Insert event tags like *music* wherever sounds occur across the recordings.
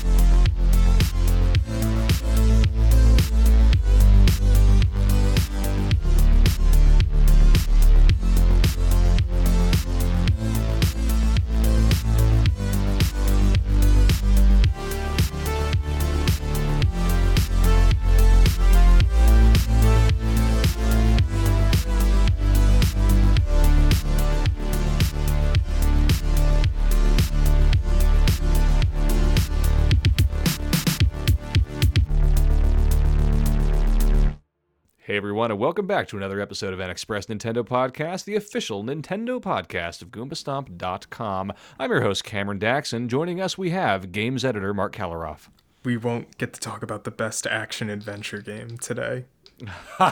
Hey everyone, and welcome back to another episode of NXpress Nintendo Podcast, the official Nintendo podcast of Goombastomp.com. I'm your host, Cameron Daxon, and joining us we have games editor Marc Kaliroff. We won't get to talk about the best action adventure game today. *laughs*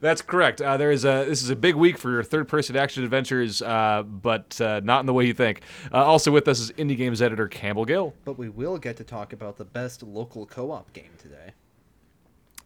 That's correct. Uh, there is a this is a big week for your third-person action adventures, uh, but uh, not in the way you think. Uh, also with us is indie games editor Campbell Gill. But we will get to talk about the best local co-op game today.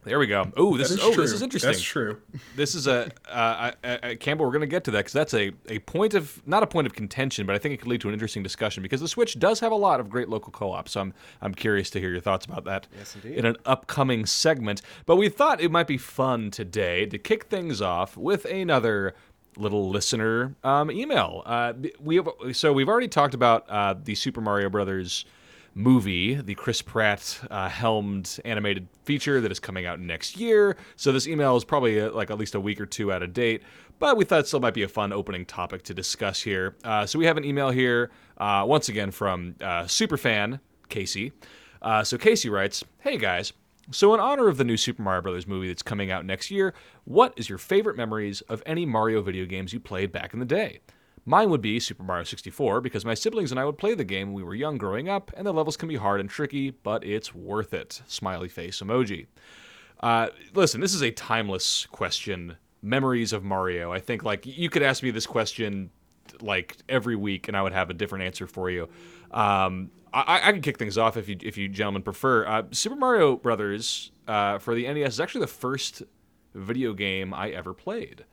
There we go. Oh, this That is, is oh true. this is interesting. That's true. *laughs* This is a uh, I, I, Campbell. We're going to get to that because that's a, a point of not a point of contention, but I think it could lead to an interesting discussion because the Switch does have a lot of great local co-ops. So I'm I'm curious to hear your thoughts about that Yes, indeed. in an upcoming segment. But we thought it might be fun today to kick things off with another little listener um, email. Uh, we have, so we've already talked about uh, the Super Mario Brothers movie, the Chris Pratt uh, helmed animated feature that is coming out next year. So this email is probably uh, like at least a week or two out of date, but we thought it still might be a fun opening topic to discuss here. Uh, so we have an email here uh, once again from uh, superfan Casey. Uh, so Casey writes, "Hey guys." So, in honor of the new Super Mario Brothers movie that's coming out next year, what is your favorite memories of any Mario video games you played back in the day? Mine would be Super Mario 64 because my siblings and I would play the game when we were young growing up, and the levels can be hard and tricky, but it's worth it. Smiley face emoji. Uh, listen, this is a timeless question. Memories of Mario. I think like you could ask me this question like every week, and I would have a different answer for you. Um, I, I can kick things off if you if you gentlemen prefer. Uh, Super Mario Brothers uh, for the NES is actually the first video game I ever played.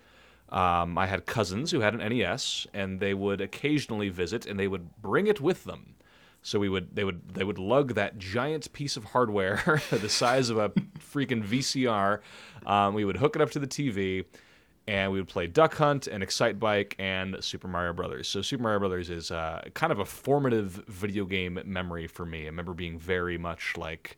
Um, I had cousins who had an NES, and they would occasionally visit, and they would bring it with them. So we would they would they would lug that giant piece of hardware *laughs* the size of a freaking VCR. Um, we would hook it up to the TV, and we would play Duck Hunt and Excitebike and Super Mario Brothers. So Super Mario Brothers is uh, kind of a formative video game memory for me. I remember being very much like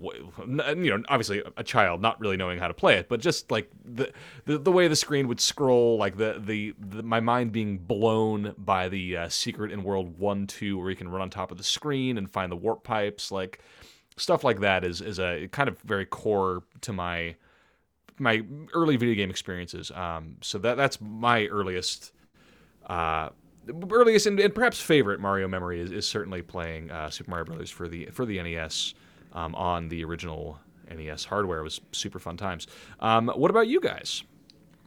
you know, obviously a child not really knowing how to play it, but just like the the, the way the screen would scroll, like the, the, the my mind being blown by the uh, secret in World One Two, where you can run on top of the screen and find the warp pipes, like stuff like that is is a kind of very core to my my early video game experiences. Um, so that that's my earliest. Uh, earliest and, and perhaps favorite Mario memory is, is certainly playing uh, Super Mario Brothers for the for the NES um, on the original NES hardware. It was super fun times. Um, what about you guys?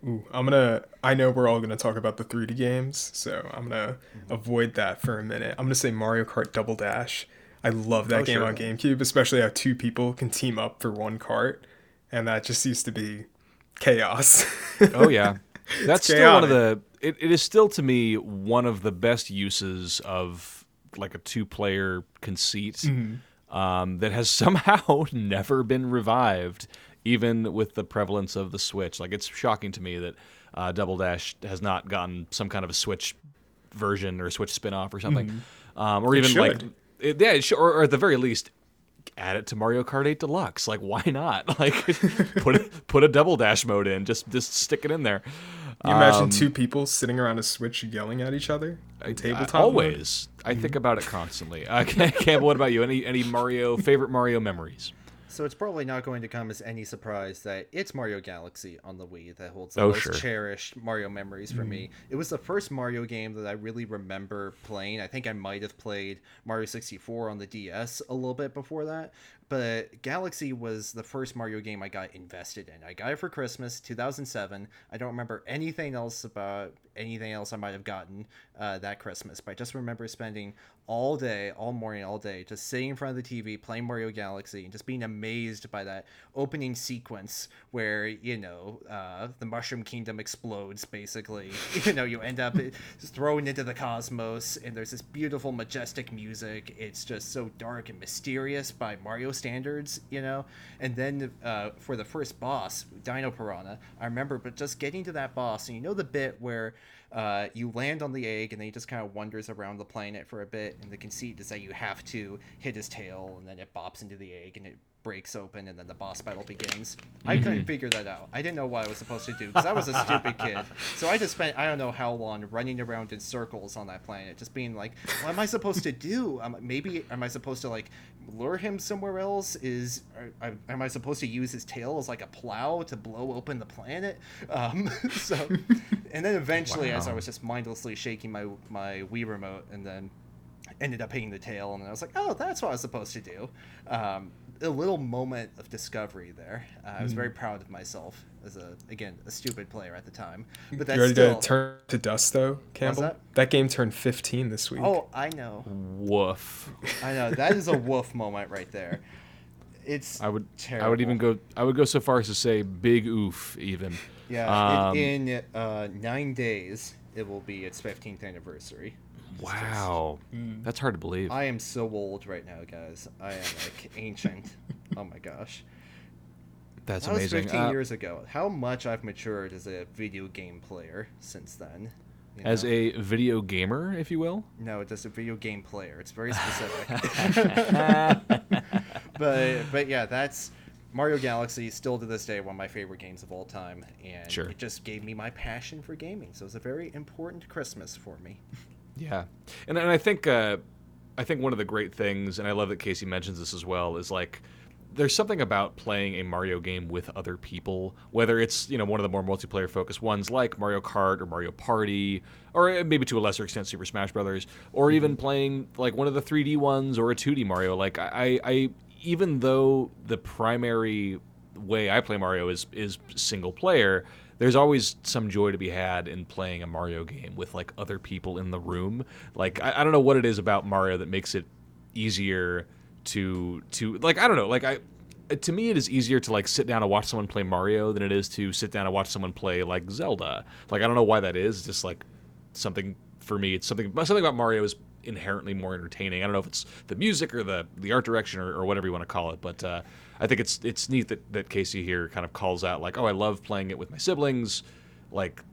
Ooh, I'm gonna. I know we're all gonna talk about the 3D games, so I'm gonna avoid that for a minute. I'm gonna say Mario Kart Double Dash. I love that Oh, game sure. on GameCube, especially how two people can team up for one cart, and that just used to be chaos. *laughs* Oh yeah, that's still one of the. It, it is still to me one of the best uses of like a two-player conceit um, that has *laughs* somehow never been revived, even with the prevalence of the Switch. Like it's shocking to me that uh, Double Dash has not gotten some kind of a Switch version or a Switch spin-off or something, um, or even like it, yeah, should, or, or at the very least. Add it to Mario Kart 8 Deluxe. Like, why not? *laughs* Like, put a, put a double dash mode in. Just just stick it in there. You imagine Um, two people sitting around a Switch yelling at each other? A tabletop mode? always. I think about it constantly. Uh, Campbell, *laughs* what about you? Any any Mario favorite Mario memories? So it's probably not going to come as any surprise that it's Mario Galaxy on the Wii that holds the Oh, most sure. cherished Mario memories for me. It was the first Mario game that I really remember playing. I think I might have played Mario 64 on the DS a little bit before that, but Galaxy was the first Mario game I got invested in. I got it for Christmas, 2007. I don't remember anything else about anything else I might have gotten uh, that Christmas, but I just remember spending all day, all morning, all day, just sitting in front of the TV playing Mario Galaxy and just being amazed by that opening sequence where you know uh, the Mushroom Kingdom explodes. Basically, *laughs* you know you end up *laughs* thrown into the cosmos, and there's this beautiful, majestic music. It's just so dark and mysterious by Mario standards, you know. And then uh, for the first boss, Dino Piranha, I remember, but just getting to that boss, and you know the bit where uh, you land on the egg and then he just kind of wanders around the planet for a bit and the conceit is that you have to hit his tail and then it bops into the egg and it breaks open and then the boss battle begins. Mm-hmm. I couldn't figure that out. I didn't know what I was supposed to do because I was a stupid kid. *laughs* So I just spent I don't know how long running around in circles on that planet, just being like, "What am I supposed to do? Um, maybe am I supposed to like lure him somewhere else? Is are, am I supposed to use his tail as like a plow to blow open the planet? Um, *laughs* so, and then eventually, wow. as I was just mindlessly shaking my my Wii remote, and then ended up hitting the tail, and I was like, oh, that's what I was supposed to do. Um, a little moment of discovery there. Uh, I was very hmm. proud of myself as a again a stupid player at the time. But that's you ready still... to turn to dust though, Campbell? That? that? game turned 15 this week. Oh, I know. Woof. I know that is a woof moment right there. It's I would terrible. I would even go I would go so far as to say big oof even. Yeah, um, in, in uh, nine days it will be its 15th anniversary. Wow, mm. that's hard to believe. I am so old right now, guys. I am like *laughs* ancient. oh my gosh. That's that amazing. Was 15 uh, years ago. How much I've matured as a video game player since then. You know? As a video gamer, if you will. No, just a video game player. It's very specific. *laughs* *laughs* but but yeah, that's Mario Galaxy. Still to this day, one of my favorite games of all time, and sure. it just gave me my passion for gaming. So it's a very important Christmas for me. Yeah, and and I think uh, I think one of the great things, and I love that Casey mentions this as well, is like there's something about playing a Mario game with other people, whether it's you know one of the more multiplayer focused ones like Mario Kart or Mario Party, or maybe to a lesser extent Super Smash Brothers, or even mm-hmm. playing like one of the 3D ones or a 2D Mario. Like I, I even though the primary way I play Mario is is single player, there's always some joy to be had in playing a Mario game with like other people in the room. Like I, I don't know what it is about Mario that makes it easier to to like I don't know like I to me it is easier to like sit down and watch someone play Mario than it is to sit down and watch someone play like Zelda. Like I don't know why that is. It's just like something for me. It's something something about Mario is inherently more entertaining. I don't know if it's the music or the the art direction or, or whatever you want to call it, but uh, I think it's it's neat that, that Casey here kind of calls out like, oh, I love playing it with my siblings. Like,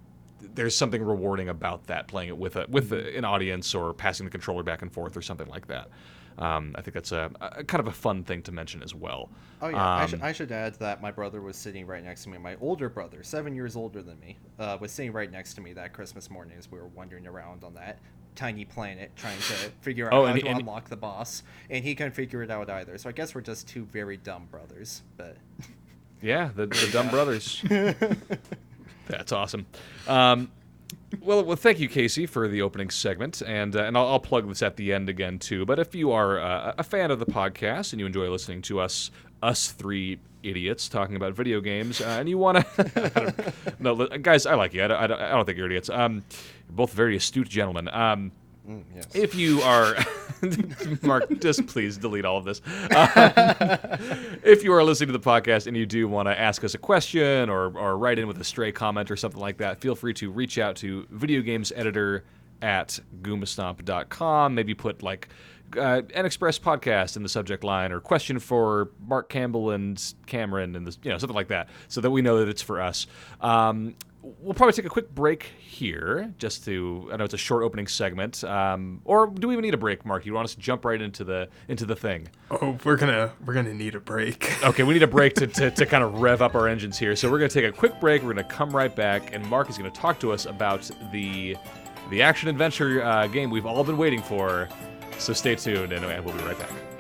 there's something rewarding about that playing it with a with a, an audience or passing the controller back and forth or something like that. Um, I think that's a, a, kind of a fun thing to mention as well. Oh yeah, um, I, should, I, should add that my brother was sitting right next to me. My older brother, seven years older than me, uh, was sitting right next to me that Christmas morning as we were wandering around on that tiny planet trying to *laughs* figure out oh, how and, to and, unlock the boss, and he couldn't figure it out either. So I guess we're just two very dumb brothers. But *laughs* yeah, the, the dumb brothers. *laughs* That's awesome. Um, well, well, thank you, Casey, for the opening segment, and uh, and I'll, I'll, plug this at the end again too. But if you are uh, a fan of the podcast and you enjoy listening to us, us three idiots talking about video games, uh, and you want *laughs* to, no, guys, I like you. I don't, I don't, I don't think you're idiots. Um, you're both very astute gentlemen. Um, mm, yes. If you are, *laughs* Marc, just please delete all of this. Um, *laughs* if you are listening to the podcast and you do want to ask us a question or, or write in with a stray comment or something like that, feel free to reach out to Video Games Editor at goombastomp.com. Maybe put like uh, NXpress podcast in the subject line or question for Marc Campbell and Cameron and the, you know something like that, so that we know that it's for us. Um, we'll probably take a quick break here, just to. I know it's a short opening segment, um, or do we even need a break, Marc? You want us to jump right into the into the thing? Oh, we're gonna we're gonna need a break. *laughs* okay, we need a break to, to, to kind of rev up our engines here. So we're gonna take a quick break. We're gonna come right back, and Marc is gonna talk to us about the the action adventure uh, game we've all been waiting for. So stay tuned, and we'll be right back.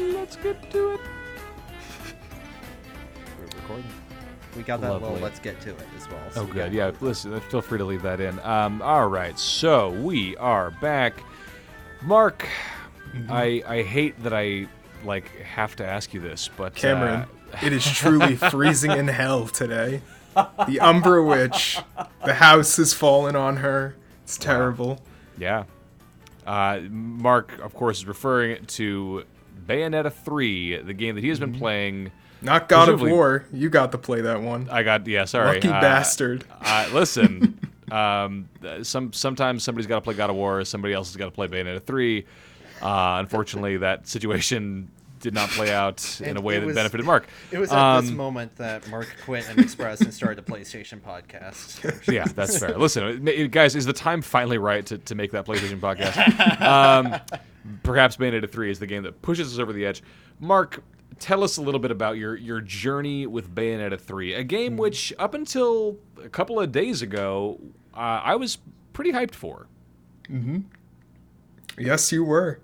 Let's get to it. We're recording. We got that little let's get to it as well. so Oh, we good. got- Yeah, listen, feel free to leave that in. Um, all right, so we are back. Marc, Mm-hmm. I I hate that I like have to ask you this, but Cameron, uh, it is truly *laughs* freezing in hell today. The Umbra Witch, the house has fallen on her. It's terrible. yeah. Uh, Marc, of course, is referring to Bayonetta 3, the game that he has been Mm-hmm. playing. Not God of War. You got to play that one. I got yeah, sorry. Lucky uh, bastard. Uh, listen, *laughs* um, some sometimes somebody's got to play God of War, somebody else has got to play Bayonetta 3. Uh, unfortunately, that situation did not play out in a way that was- benefited Marc. It was at this Um, moment that Marc quit NXpress and started the PlayStation podcast. *laughs* Yeah, that's fair. Listen, guys, is the time finally right to, to make that PlayStation *laughs* podcast? um, perhaps Bayonetta 3 is the game that pushes us over the edge. Marc, tell us a little bit about your, your journey with Bayonetta 3, a game which, up until a couple of days ago, uh, I was pretty hyped for. Hmm. Yes, you were.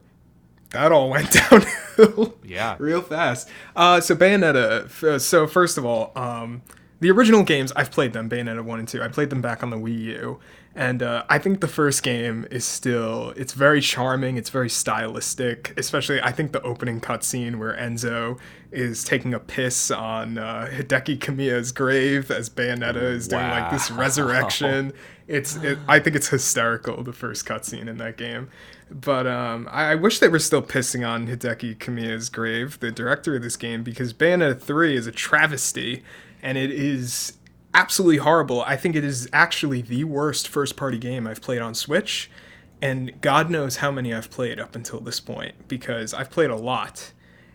That all went *laughs* downhill. Yeah. real fast. Uh, so Bayonetta. uh, So first of all, um, the original games I've played them. Bayonetta one and two. I played them back on the Wii U, and uh, I think the first game is still. It's very charming. It's very stylistic. Especially, I think the opening cutscene where Enzo is taking a piss on uh, Hideki Kamiya's grave as Bayonetta is doing like this resurrection. It's. It, I think it's hysterical. The first cutscene in that game. But um, I, I wish they were still pissing on Hideki Kamiya's grave, the director of this game, because Bayonetta 3 is a travesty, and it is absolutely horrible. I think it is actually the worst first party game I've played on Switch, and God knows how many I've played up until this point, because I've played a lot.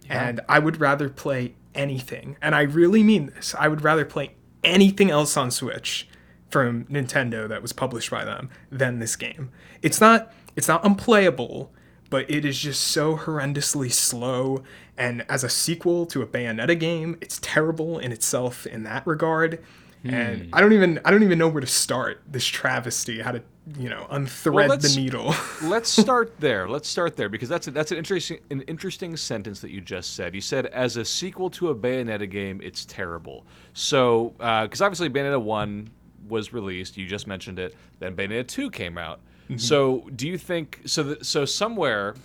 And I would rather play anything, and I really mean this. I would rather play anything else on Switch from Nintendo that was published by them than this game. It's not it's not unplayable, but it is just so horrendously slow and as a sequel to a Bayonetta game, it's terrible in itself in that regard. And hmm. I don't even I don't even know where to start this travesty, how to, you know, unthread let's- the needle. *laughs* Let's start there. Let's start there because that's a, that's an interesting an interesting sentence that you just said. You said as a sequel to a Bayonetta game, it's terrible. So uh, because obviously Bayonetta one was released, you just mentioned it. Then Bayonetta two came out. So do you think so? That, so somewhere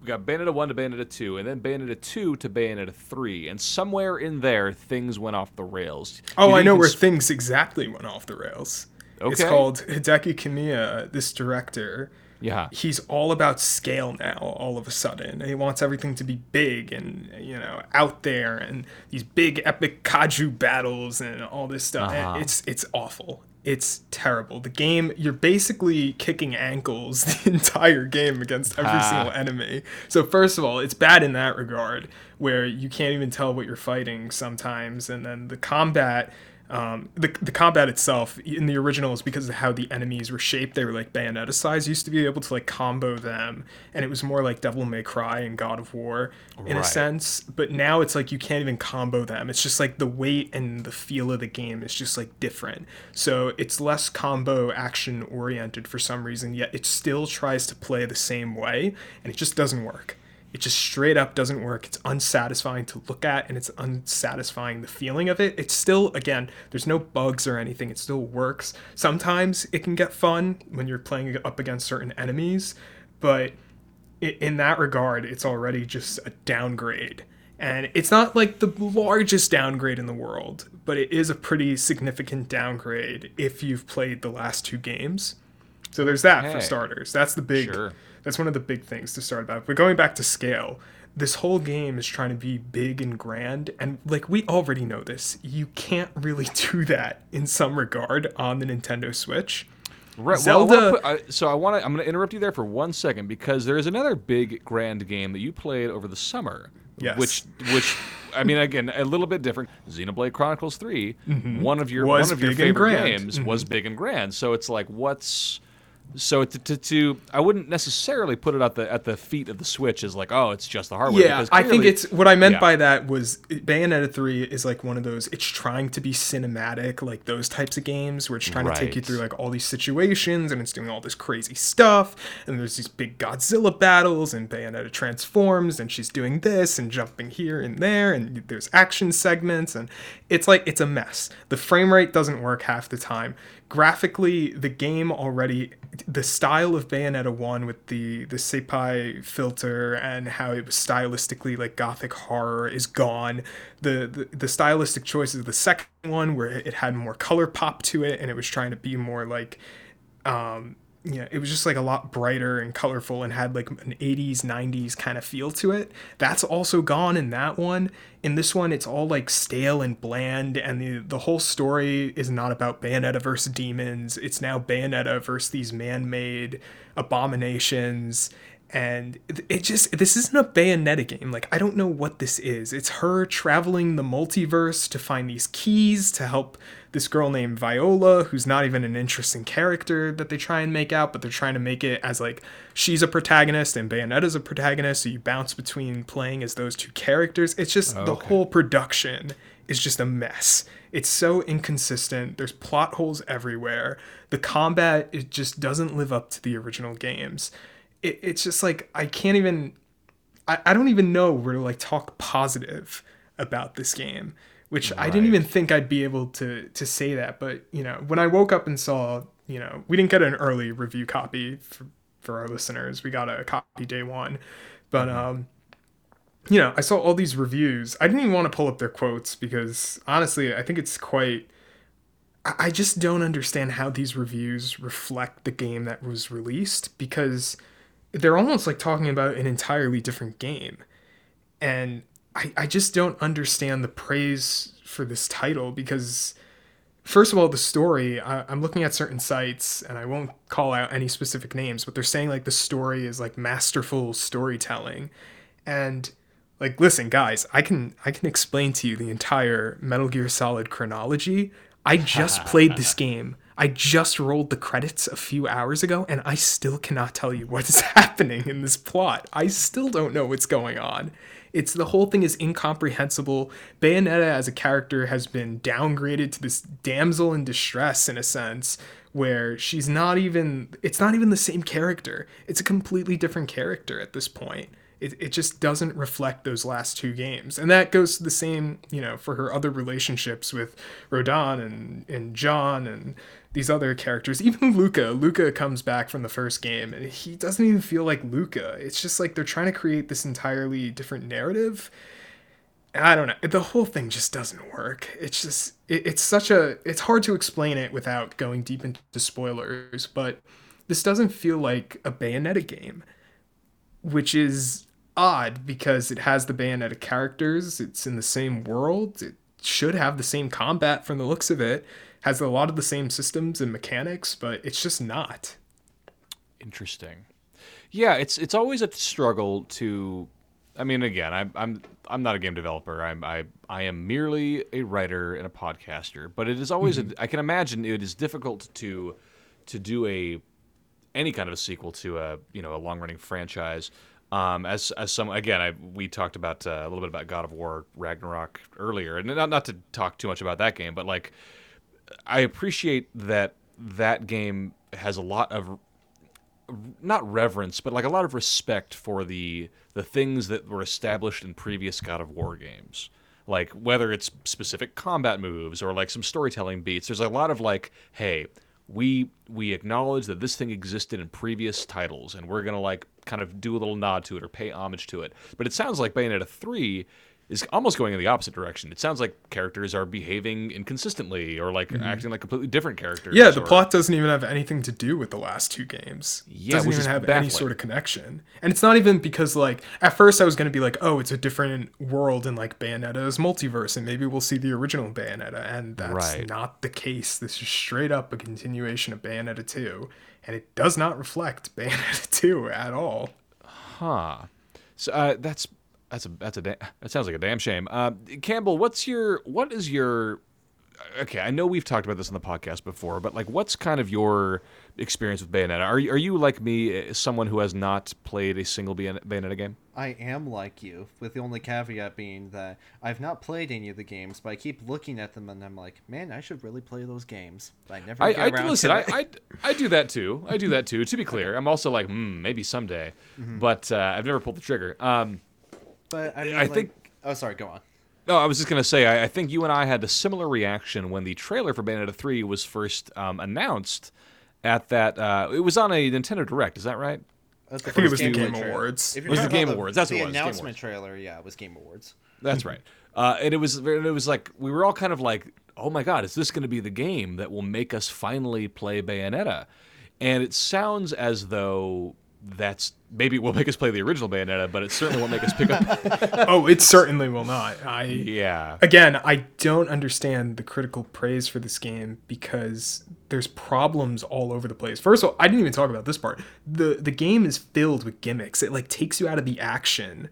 we got Bayonetta one to Bayonetta two, and then Bayonetta two to Bayonetta three, and somewhere in there things went off the rails. Oh, I know where can s- things exactly went off the rails. Okay. It's called Hideki Kamiya, this director. Yeah. He's all about scale now, all of a sudden. He wants everything to be big and, you know, out there and these big epic kaiju battles and all this stuff. Uh-huh. It's it's awful. It's terrible. The game, you're basically kicking ankles *laughs* the entire game against every Ah. single enemy. So first of all, it's bad in that regard, where you can't even tell what you're fighting sometimes, and then the combat. Um, the, the combat itself in the original is because of how the enemies were shaped. They were like Bayonetta size. You used to be able to like combo them, and it was more like Devil May Cry and God of War in a sense. But now it's like you can't even combo them. It's just like the weight and the feel of the game is just like different. So it's less combo action oriented for some reason. Yet it still tries to play the same way, and it just doesn't work. It just straight up doesn't work. It's unsatisfying to look at and it's unsatisfying the feeling of it. It's still, again, there's no bugs or anything. It still works. Sometimes it can get fun when you're playing up against certain enemies, but in that regard, it's already just a downgrade. And it's not like the largest downgrade in the world, but it is a pretty significant downgrade if you've played the last two games. So there's that Okay. for starters. That's the big Sure. That's one of the big things to start about. But going back to scale, this whole game is trying to be big and grand, and like we already know this, you can't really *laughs* do that in some regard on the Nintendo Switch. Right. Zelda- Well, I put, I, so I want to. I'm going to interrupt you there for one second because there is another big grand game that you played over the summer. Yes. Which, which, I mean, again, a little bit different. Xenoblade Chronicles 3 One of your Mm-hmm. Was one of your favorite grand. Mm-hmm. games was big and grand. So it's like, what's So to, to, to I wouldn't necessarily put it at the at the feet of the Switch as like oh it's just the hardware. Yeah, because I think it's what I meant yeah. by that was Bayonetta 3 is like one of those it's trying to be cinematic like those types of games where it's trying to take you through like all these situations and it's doing all this crazy stuff and there's these big Godzilla battles and Bayonetta transforms and she's doing this and jumping here and there and there's action segments and it's like it's a mess. The frame rate doesn't work half the time. Graphically, the game already the style of Bayonetta 1 with the the sepia filter and how it was stylistically like gothic horror is gone. The, the the stylistic choices of the second one where it had more color pop to it and it was trying to be more like um yeah, it was just like a lot brighter and colorful and had like an 80s 90s kind of feel to it. That's also gone in that one. In this one it's all like stale and bland and the the whole story is not about Bayonetta versus demons. It's now Bayonetta versus these man-made abominations and it just this isn't a bayonetta game like i don't know what this is it's her traveling the multiverse to find these keys to help this girl named viola who's not even an interesting character that they try and make out but they're trying to make it as like she's a protagonist and bayonetta's a protagonist so you bounce between playing as those two characters. It's just the whole production is just a mess. It's so inconsistent. There's plot holes everywhere. The combat it just doesn't live up to the original games. It, it's just like I can't even I, I don't even know where to like talk positive about this game which I didn't even think I'd be able to to say that but you know when I woke up and saw you know we didn't get an early review copy for, for our listeners. We got a copy day one. But um you know I saw all these reviews. I didn't even want to pull up their quotes because honestly I think it's quite I I just don't understand how these reviews reflect the game that was released because they're almost like talking about an entirely different game. And I, I just don't understand the praise for this title because, first of all, the story, I, I'm looking at certain sites and I won't call out any specific names, but they're saying like the story is like masterful storytelling. And like listen guys i can i can explain to you the entire metal gear solid chronology. I just *laughs* played this game. I just rolled the credits a few hours ago and i still cannot tell you what is *laughs* happening in this plot. I still don't know what's going on it's the whole thing is incomprehensible. Bayonetta as a character has been downgraded to this damsel in distress in a sense where she's not even it's not even the same character. It's a completely different character at this point it, it just doesn't reflect those last two games and that goes to the same you know for her other relationships with Rodin and, and Jeanne and these other characters *laughs* even luca luca comes back from the first game and he doesn't even feel like luca it's just like they're trying to create this entirely different narrative I don't know. The whole thing just doesn't work. It's just it, it's such a it's hard to explain it without going deep into spoilers, but this doesn't feel like a Bayonetta game, which is odd because it has the Bayonetta characters, it's in the same world, it should have the same combat from the looks of it, has a lot of the same systems and mechanics, but it's just not. Interesting. Yeah, it's it's always a struggle to. I mean, again, I'm I'm I'm not a game developer. I'm I I am merely a writer and a podcaster. But it is always a, mm-hmm. I can imagine it is difficult to to do a any kind of a sequel to a you know a long running franchise. Um, as as some again, I we talked about uh, a little bit about God of War Ragnarok earlier, and not not to talk too much about that game, but like I appreciate that that game has a lot of not reverence, but like a lot of respect for the the things that were established in previous God of War games. Like whether it's specific combat moves or like some storytelling beats. There's a lot of like, hey, we we acknowledge that this thing existed in previous titles, and we're gonna like kind of do a little nod to it or pay homage to it. But it sounds like Bayonetta three is almost going in the opposite direction. It sounds like characters are behaving inconsistently or like mm-hmm. acting like completely different characters. Yeah, the or- plot doesn't even have anything to do with the last two games. Yeah, it doesn't even have any sort of connection. And it's not even because like at first I was gonna be like, oh, it's a different world in like Bayonetta's multiverse, and maybe we'll see the original Bayonetta, and that's Right. not the case. This is straight up a continuation of Bayonetta two, and it does not reflect *laughs* Bayonetta two at all. Huh. So uh, that's that's a that's a da- that sounds like a damn shame. Uh, Campbell, what's your what is your okay, I know we've talked about this on the podcast before, but like, what's kind of your experience with Bayonetta? Are you, are you like me, uh, someone who has not played a single Bayonetta game? I am like you, with the only caveat being that I've not played any of the games, but I keep looking at them and I'm like, man, I should really play those games. But I never I, get I around listen. I, it. I I do that too. I do that too. To be clear, I'm also like, hmm, maybe someday, but uh, I've never pulled the trigger. Um, but I, mean, I like- think- Oh, sorry. Go on. No, I was just gonna say, I, I think you and I had a similar reaction when the trailer for Bayonetta 3 was first um, announced. At that, uh, it was on a Nintendo Direct. Is that right? That's the I think it first was the Game. Awards. It was the Game about Awards, that's the what it was, Game announcement trailer. Yeah, it was Game Awards. That's right. Uh, and it was it was like we were all kind of like, oh my god, is this going to be the game that will make us finally play Bayonetta? And it sounds as though that's maybe it will make us play the original Bayonetta, but it certainly won't make us pick up. *laughs* oh, it certainly will not. I yeah. again, I don't understand the critical praise for this game because there's problems all over the place. First of all, I didn't even talk about this part. The the game is filled with gimmicks. It like takes you out of the action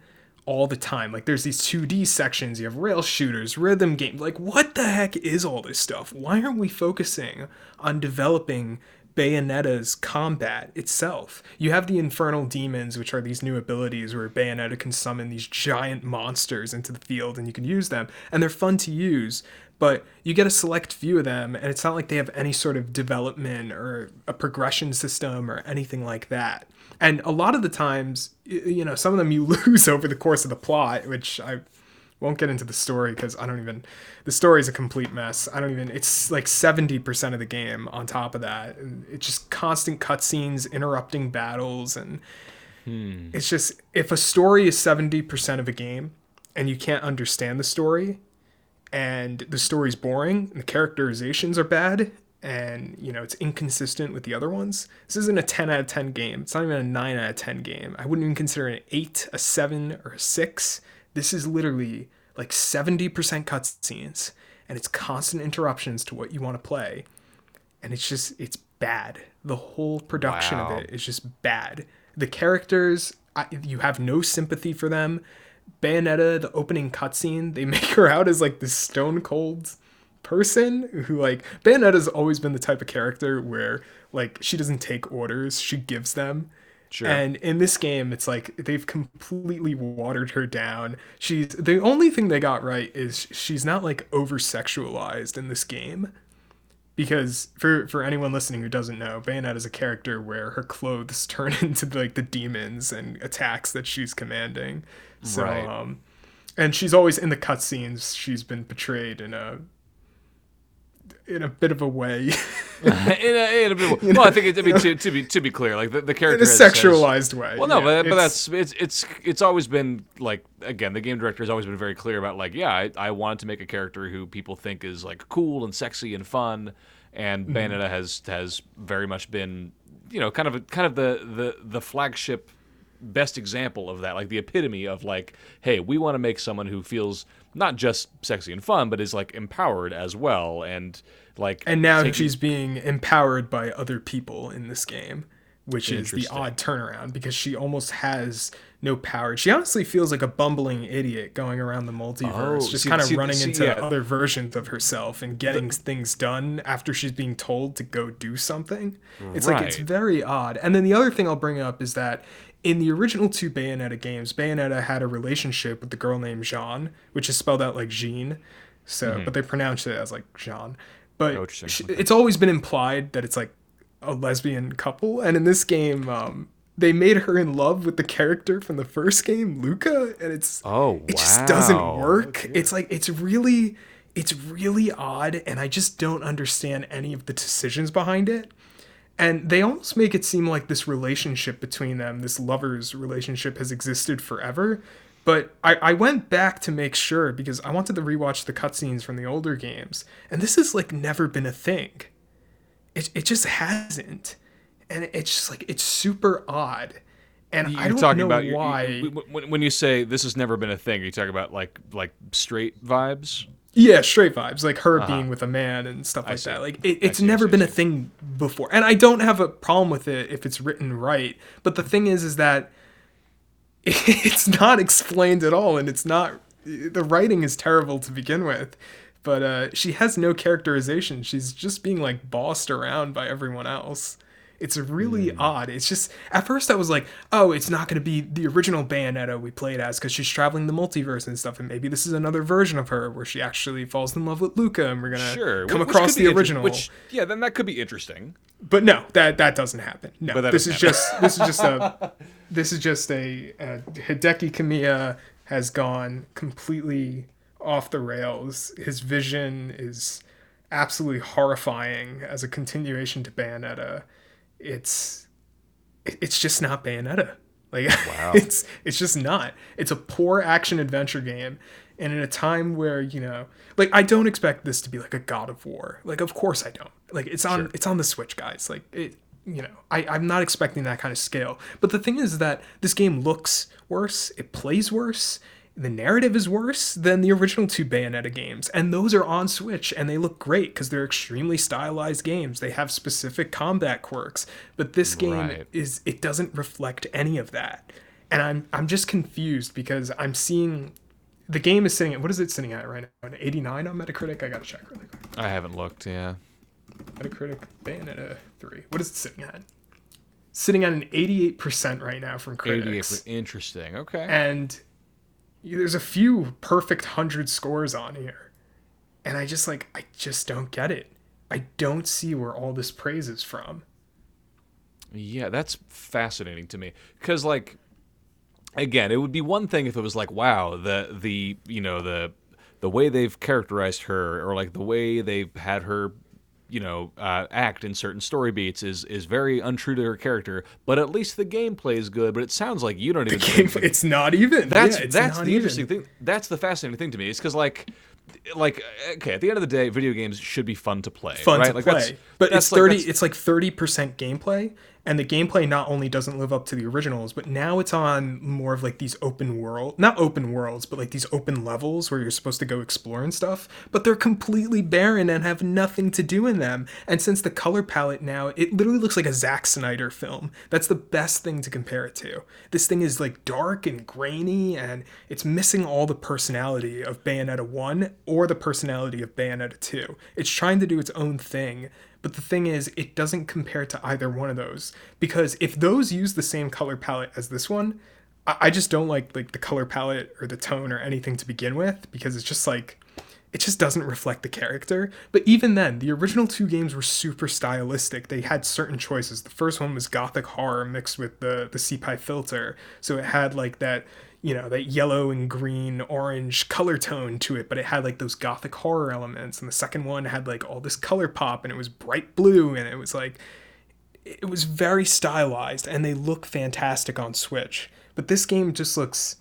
all the time. Like there's these 2D sections, you have rail shooters, rhythm games. Like what the heck is all this stuff? Why aren't we focusing on developing Bayonetta's combat itself. You have the Infernal Demons, which are these new abilities where Bayonetta can summon these giant monsters into the field and you can use them. And they're fun to use, but you get a select few of them, and it's not like they have any sort of development or a progression system or anything like that. And a lot of the times, you know, some of them you *laughs* lose over the course of the plot, which I won't get into the story because I don't even. The story is a complete mess. I don't even. It's like seventy percent of the game. On top of that, and it's just constant cutscenes, interrupting battles, and hmm. it's just if a story is seventy percent of a game, and you can't understand the story, and the story's boring, and the characterizations are bad, and you know it's inconsistent with the other ones. This isn't a ten out of ten game. It's not even a nine out of ten game. I wouldn't even consider it an eight, a seven, or a six. This is literally like seventy percent cutscenes, and it's constant interruptions to what you want to play, and it's just it's bad. The whole production Wow. of it is just bad. The characters, I, you have no sympathy for them. Bayonetta, the opening cutscene, they *laughs* make her out as like this stone cold person who like Bayonetta's always been the type of character where like she doesn't take orders, she gives them. Sure. And in this game, it's like they've completely watered her down. She's the only thing they got right is she's not like over sexualized in this game. Because for for anyone listening who doesn't know, Bayonetta is a character where her clothes *laughs* turn into like the demons and attacks that she's commanding. So Right. um and she's always in the cutscenes, she's been portrayed in a in a bit of a way. *laughs* in a, in a bit, well, I think it, I mean to, to be to be clear, like the, the in a sexualized way. Well, no, Yeah, but, but that's it's it's it's always been like again, the game director has always been very clear about like, yeah, I, I wanted to make a character who people think is like cool and sexy and fun, and Mm-hmm. Bayonetta has has very much been, you know, kind of a, kind of the the the flagship best example of that, like the epitome of like, hey, we want to make someone who feels not just sexy and fun, but is like empowered as well, and like and now taking- she's being empowered by other people in this game, which is the odd turnaround because she almost has no power. She honestly feels like a bumbling idiot going around the multiverse, Oh, just kind of running see, into yeah. other versions of herself and getting things done after she's being told to go do something. It's like it's very odd. And then the other thing I'll bring up is that in the original two Bayonetta games, Bayonetta had a relationship with the girl named Jean, which is spelled out like Jean. So, mm-hmm. but they pronounced it as like Jean. But. Oh, she- it's always been implied that it's like a lesbian couple, and in this game, um, they made her in love with the character from the first game, Luca, and it's Oh, it just doesn't wow. work. It's like it's really it's really odd, and I just don't understand any of the decisions behind it. And they almost make it seem like this relationship between them, this lovers relationship, has existed forever. But I, I went back to make sure because I wanted to rewatch the cutscenes from the older games. And this has like never been a thing. It, it just hasn't. And it's just like, it's super odd. And I You're don't talking know about why. you- when, when you say this has never been a thing, are you talking about like like straight vibes? Yeah, straight vibes, like her being with a man and stuff like Uh-huh. that. Like it, it's see, never see, been a thing before, and I don't have a problem with it if it's written right. But the thing is, is that *laughs* it's not explained at all, and it's not. The writing is terrible to begin with. but uh, she has no characterization. She's just being like bossed around by everyone else. It's really hmm. odd. It's just at first I was like, oh, it's not going to be the original Bayonetta we played as because she's traveling the multiverse and stuff, and maybe this is another version of her where she actually falls in love with Luca, and we're gonna Sure. come which- which across be the original. Which yeah, then that could be interesting. But no, that that doesn't happen. No, this is doesn't just this is just a *laughs* this is just a, a Hideki Kamiya has gone completely off the rails. His vision is absolutely horrifying as a continuation to Bayonetta. It's it's just not Bayonetta. Like Wow. *laughs* it's it's just not. It's a poor action adventure game. And in a time where, you know, like I don't expect this to be like a God of War. Like of course I don't. Like it's on it's on the Switch, guys. Like it you know, I, I'm not expecting that kind of scale. But the thing is that this game looks worse, it plays worse, the narrative is worse than the original two Bayonetta games. And those are on Switch and they look great because they're extremely stylized games. They have specific combat quirks. But this game Right. is it doesn't reflect any of that. And I'm I'm just confused because I'm seeing the game is sitting at what is it sitting at right now? An 89 on Metacritic? I gotta check really quick. I haven't looked. Yeah. Metacritic Bayonetta 3. What is it sitting at? Sitting at an 88% right now from critics. 88. Interesting. Okay. And there's a few perfect 100 scores on here. And I just like I just don't get it. I don't see where all this praise is from. Yeah, that's fascinating to me because like again, it would be one thing if it was like wow, the the you know the the way they've characterized her or like the way they've had her you know uh, act in certain story beats is is very untrue to her character, but at least the gameplay is good. But it sounds like you don't even Game, think- it's not even. that's Yeah, that's the even. interesting thing. That's the fascinating thing to me. Is because like, like okay, at the end of the day, video games should be fun to play. fun right? to Like, play. that's- but that's it's like- thirty. that's- it's like thirty percent gameplay, and the gameplay not only doesn't live up to the originals, but now it's on more of like these open world, not open worlds, but like these open levels where you're supposed to go explore and stuff. But they're completely barren and have nothing to do in them. And since the color palette now, it literally looks like a Zack Snyder film. That's the best thing to compare it to. This thing is like dark and grainy, and it's missing all the personality of Bayonetta 1 or the personality of Bayonetta 2. It's trying to do its own thing, but the thing is, it doesn't compare to either one of those. Because if those use the same color palette as this one, I, I just don't like like the color palette or the tone or anything to begin with, because it's just like it just doesn't reflect the character. But even then, the original two games were super stylistic. They had certain choices. The first one was gothic horror mixed with the the sepia filter, so it had like that you know that yellow and green orange color tone to it but it had like those gothic horror elements and the second one had like all this color pop and it was bright blue and it was like it was very stylized and they look fantastic on Switch. But this game just looks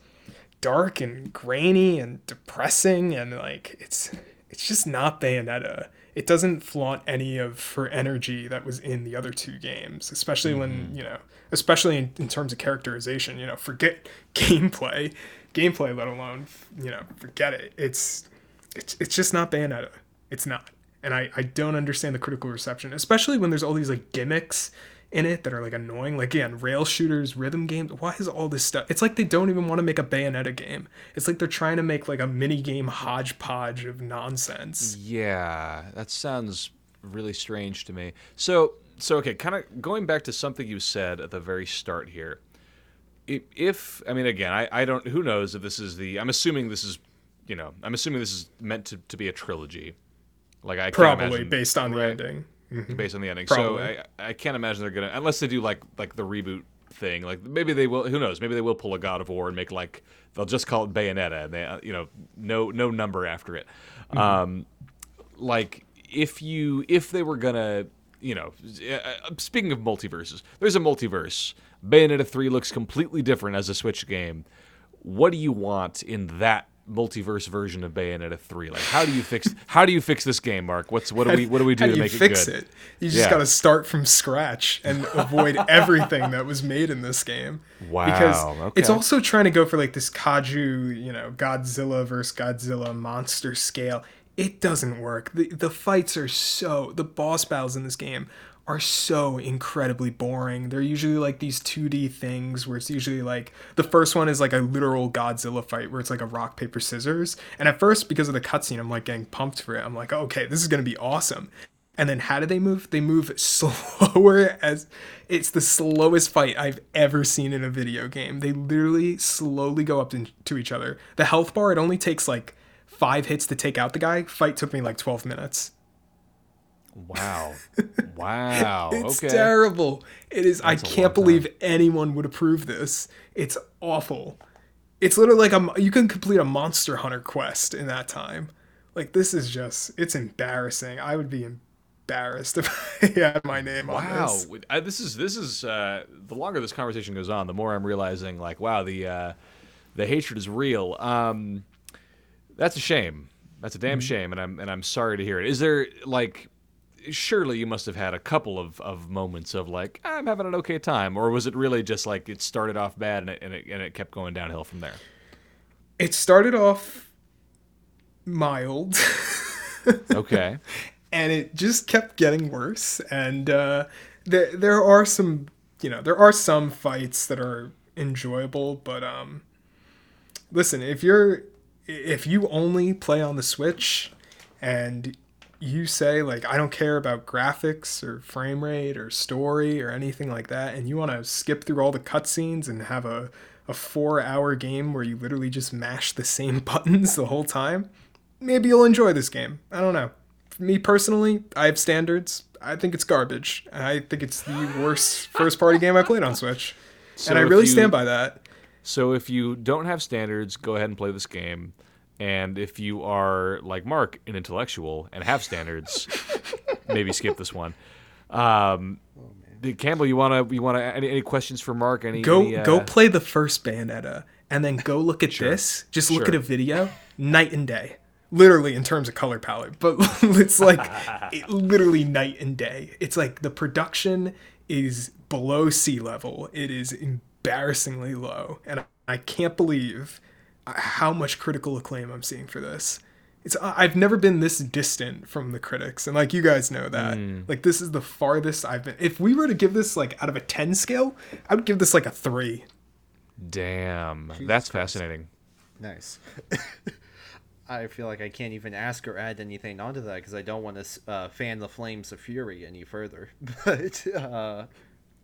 dark and grainy and depressing and like it's it's just not Bayonetta. It doesn't flaunt any of her energy that was in the other two games, especially when, mm-hmm. you know, especially in, in terms of characterization, you know, forget *laughs* gameplay, gameplay let alone, you know, forget it. It's it's it's just not Bayonetta. It's not. And I, I don't understand the critical reception, especially when there's all these like gimmicks in it that are like annoying. Like again, rail shooters, rhythm games. Why is all this stuff? It's like they don't even want to make a Bayonetta game. It's like they're trying to make like a mini game hodgepodge of nonsense. Yeah, that sounds really strange to me. So, so okay, kind of going back to something you said at the very start here. If I mean, again, I, I don't. Who knows if this is the? I'm assuming this is, you know, I'm assuming this is meant to, to be a trilogy. Like I Probably imagine- based on the right, ending. based on the ending. Probably. So I, I can't imagine they're gonna unless they do like like the reboot thing. Like maybe they will. Who knows? Maybe they will pull a God of War and make like they'll just call it Bayonetta and they uh, you know no no number after it. Um, like if you if they were gonna you know uh, speaking of multiverses, there's a multiverse. Bayonetta three looks completely different as a Switch game. What do you want in that? Multiverse version of Bayonetta 3 like how do you fix how do you fix this game Marc what's what do we what do we do How to make fix it good it? You just Yeah. got to start from scratch and avoid *laughs* everything that was made in this game. Wow, Because it's also trying to go for like this Kaiju, you know, Godzilla versus Godzilla monster scale. It doesn't work. The the fights are so the boss battles in this game are so incredibly boring. They're usually like these 2D things where it's usually like the first one is like a literal Godzilla fight where it's like a rock paper scissors. And at first because of the cutscene I'm like getting pumped for it. I'm like, "Okay, this is to be awesome." And then how do they move? They move *laughs* slower as it's the slowest fight I've ever seen in a video game. They literally slowly go up to each other. The health bar it only takes like 5 hits to take out the guy. Fight took me like 12 minutes. Wow. *laughs* Wow. it's okay. terrible. It is. That's I can't believe anyone would approve this. It's awful. It's literally like a you can complete a Monster Hunter quest in that time. Like this is just it's embarrassing. I would be embarrassed *laughs* if I had my name on Wow, this. I, this is this is uh, the longer this conversation goes on, the more I'm realizing like, wow, the uh, the hatred is real. Um, that's a shame. That's a Mm-hmm. damn shame, and I'm and I'm sorry to hear it. Is there like, surely you must have had a couple of, of moments of like, I'm having an okay time, or was it really just like it started off bad and it and it, and it kept going downhill from there? It started off mild. *laughs* Okay, and it just kept getting worse and uh, there there are some you know there are some fights that are enjoyable but um listen if you're if you only play on the switch and you say like I don't care about graphics or frame rate or story or anything like that and you want to skip through all the cutscenes and have a a 4 hour game where you literally just mash the same *laughs* buttons the whole time maybe you'll enjoy this game I don't know for me personally, I have standards. I think it's garbage. I think it's the worst *laughs* first party game I played on Switch. So and I really you- stand by that. So if you don't have standards, go ahead and play this game. And if you are like Marc, an intellectual and have standards, *laughs* maybe skip this one. Um, did- Campbell, you wanna you wanna any, any questions for Marc? Any Go any, uh, go play the first Bayonetta and then go look at *laughs* this. Just look Sure. at a video. Night and day. Literally in terms of color palette, but *laughs* it's like it, literally night and day. It's like the production is below sea level. It is embarrassingly low, and I can't believe how much critical acclaim I'm seeing for this. It's I've never been this distant from the critics, and like you guys know that. Like this is the farthest I've been. If we were to give this like out of a ten scale, I would give this like a three. Damn, that's fascinating. Nice. *laughs* I feel like I can't even ask or add anything onto that because I don't want to uh, fan the flames of fury any further. *laughs* But uh,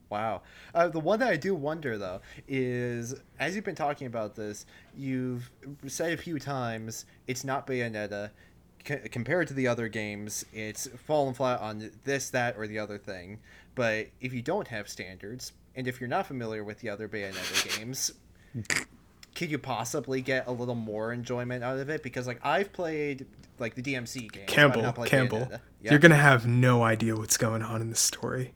wow, uh, the one that I do wonder though is, as you've been talking about this, you've said a few times it's not Bayonetta. C- compared to the other games, it's fallen flat on this, that, or the other thing. But if you don't have standards, and if you're not familiar with the other Bayonetta games, *laughs* could you possibly get a little more enjoyment out of it? Because like I've played like the DMC games. Campbell, Campbell. Yeah? you're gonna have no idea what's going on in the story.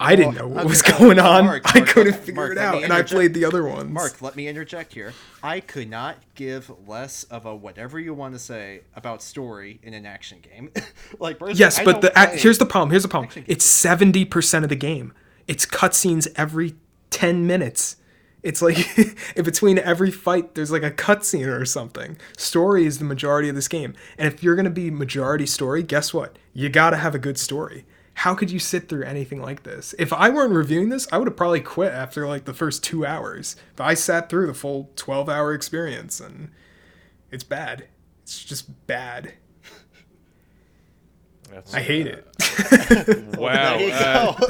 I didn't know what was going on. Marc, I couldn't figure Marc, it out, and I played the other ones. Marc, let me interject here. I could not give less of a whatever you want to say about story in an action game. *laughs* like Yes, but the here's the problem. Here's the problem. It's seventy percent of the game. It's cutscenes every ten minutes. It's like *laughs* in between every fight, there's like a cutscene or something. Story is the majority of this game, and if you're gonna be majority story, guess what? You gotta have a good story. How could you sit through anything like this? If I weren't reviewing this, I would have probably quit after like the first two hours. But I sat through the full twelve-hour experience, and it's bad. It's just bad. That's, I hate it. *laughs* wow, There you uh, go.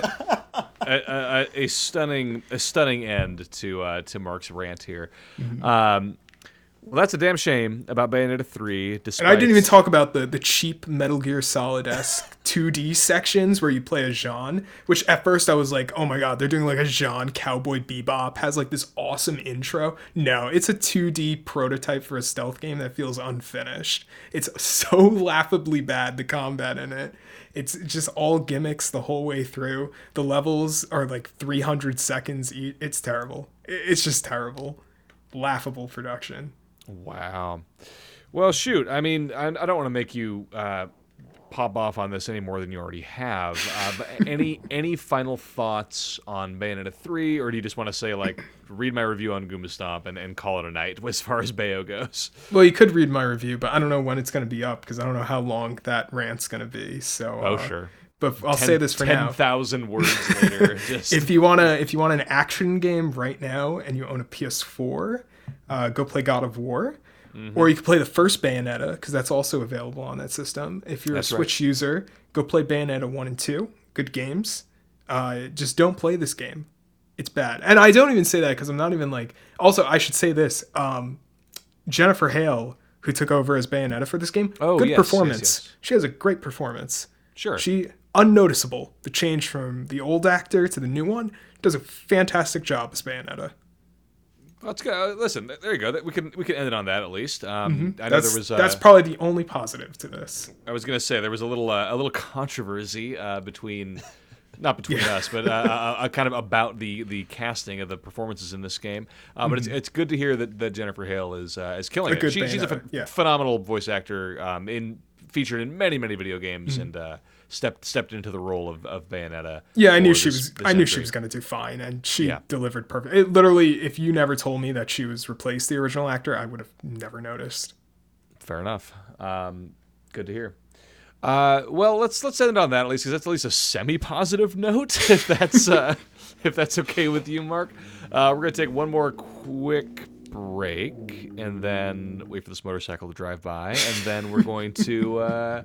*laughs* a, a, a stunning a stunning end to uh, to Marc's rant here. Mm-hmm. Um, well, that's a damn shame about Bayonetta three. Despite And I didn't even talk about the the cheap Metal Gear Solid esque 2D *laughs* sections where you play as Jeanne, which at first I was like, oh my god, they're doing like a Jeanne Cowboy Bebop, has like this awesome intro. No, it's a 2D prototype for a stealth game that feels unfinished. It's so *laughs* laughably bad, the combat in it. It's just all gimmicks the whole way through. The levels are like 300 seconds each. It's terrible. It's just terrible. Laughable production. Wow. Well, shoot. I mean, I, I don't want to make you uh, pop off on this any more than you already have. Uh, but any *laughs* any final thoughts on Bayonetta three, or do you just want to say like read my review on Goomba Stomp and, and call it a night *laughs* as far as Bayo goes? Well, you could read my review, but I don't know when it's going to be up because I don't know how long that rant's going to be. So, Oh, uh, sure. But I'll say this for now. Ten thousand words later. *laughs* Just if you wanna if you want an action game right now and you own a PS4, uh, go play God of War. Mm-hmm. Or you could play the first Bayonetta because that's also available on that system. If you're That's a right. Switch user, go play Bayonetta one and two. Good games. Uh, just don't play this game. It's bad. And I don't even say that because I'm not even like. Also, I should say this. Um, Jennifer Hale, who took over as Bayonetta for this game, Oh, good yes, yes, performance. yes. She has a great performance. sure. She unnoticeable. The change from the old actor to the new one does a fantastic job as Bayonetta. Let's go. Listen, there you go. We can we can end it on that at least. Um, I know Mm-hmm. That's there was. Uh, that's probably the only positive to this. I was gonna say there was a little uh, a little controversy uh, between, not between us, but uh, kind of about the the casting of the performances in this game. Uh, But it's it's good to hear that, that Jennifer Hale is uh, is killing A it. She, she's a ph- yeah. phenomenal voice actor. Um, in featured in many many video games Mm-hmm. and uh, stepped stepped into the role of, of Bayonetta. Yeah, I knew for she was. this I knew she was going to do fine, and she Yeah. delivered perfect. It literally, if you never told me that she was replaced the original actor, I would have never noticed. Fair enough. Um, good to hear. Uh, well, let's let's end on that at least, because that's at least a semi-positive *laughs* note. If that's uh, *laughs* if that's okay with you, Marc. Uh, we're gonna take one more quick break, and then wait for this motorcycle to drive by, and then we're going to uh,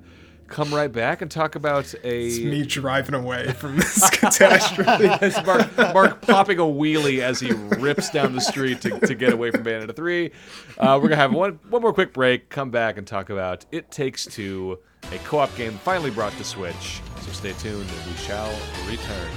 come right back and talk about It's a. me driving away from this *laughs* catastrophe. *laughs* It's Marc, Marc popping a wheelie as he rips down the street to, to get away from Bayonetta 3. Uh, we're going to have one, one more quick break, come back and talk about It Takes Two, a co op game finally brought to Switch. So stay tuned and we shall return.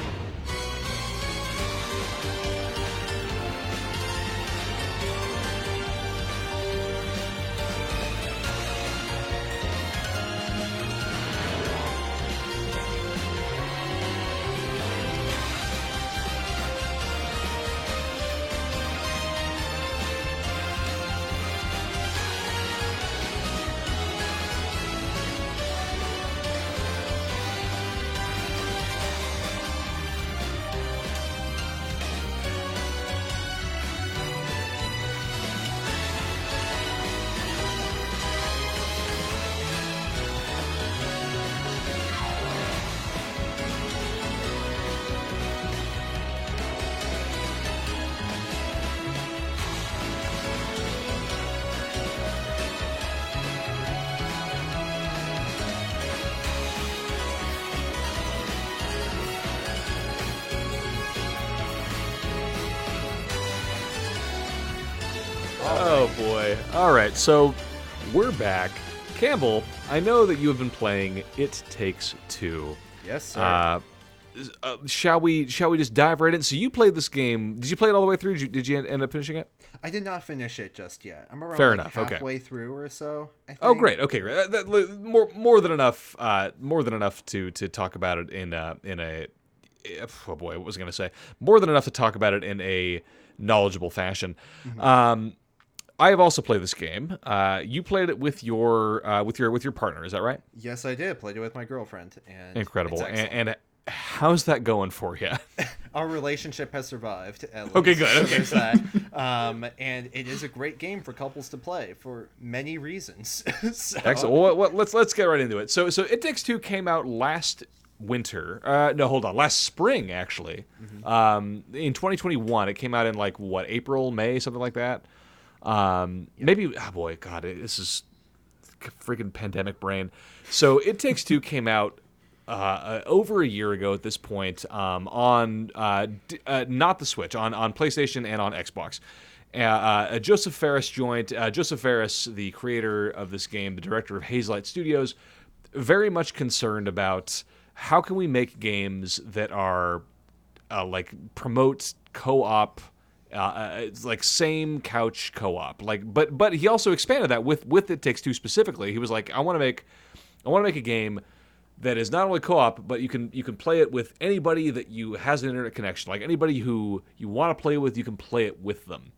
Oh boy. All right, so we're back. Campbell, I know that you have been playing It Takes Two. Yes, sir. Uh, uh, shall we? Shall we just dive right in? So you played this game. Did you play it all the way through? Did you, did you end up finishing it? I did not finish it just yet. I'm around Fair like, enough, okay. halfway through or so. I think. Oh, great. Okay, great. That, that- more more than enough. Uh, more than enough to to talk about it in uh, in a. Oh boy, what was I going to say? More than enough to talk about it in a knowledgeable fashion. Um, I have also played this game. Uh, you played it with your uh, with your with your partner. Is that right? Yes, I did. Played it with my girlfriend, and Incredible. And, and how's that going for you? *laughs* our relationship has survived. At Okay, good, okay. there's that. Um, and it is a great game for couples to play for many reasons. *laughs* so, Excellent. Well, what, let's let's get right into it. So so It Takes Two came out last winter. Uh, no, hold on, last spring actually. Um, in 2021, it came out in like what April, May, something like that. Um, maybe. Oh boy, God, it, this is freaking pandemic brain. So It Takes Two came out. Uh, uh, over a year ago at this point um, on uh, d- uh, not the Switch on on PlayStation and on Xbox. Uh, uh, Josef Fares joined uh, Josef Fares, the creator of this game, the director of Hazelight Studios, very much concerned about how can we make games that are uh, like promote co-op uh, uh, it's like same couch co-op. Like but but he also expanded that with with it takes two specifically. He was like i want to make i want to make a game that is not only co-op but you can you can play it with anybody that you has an internet connection. Like anybody who you want to play with you can play it with them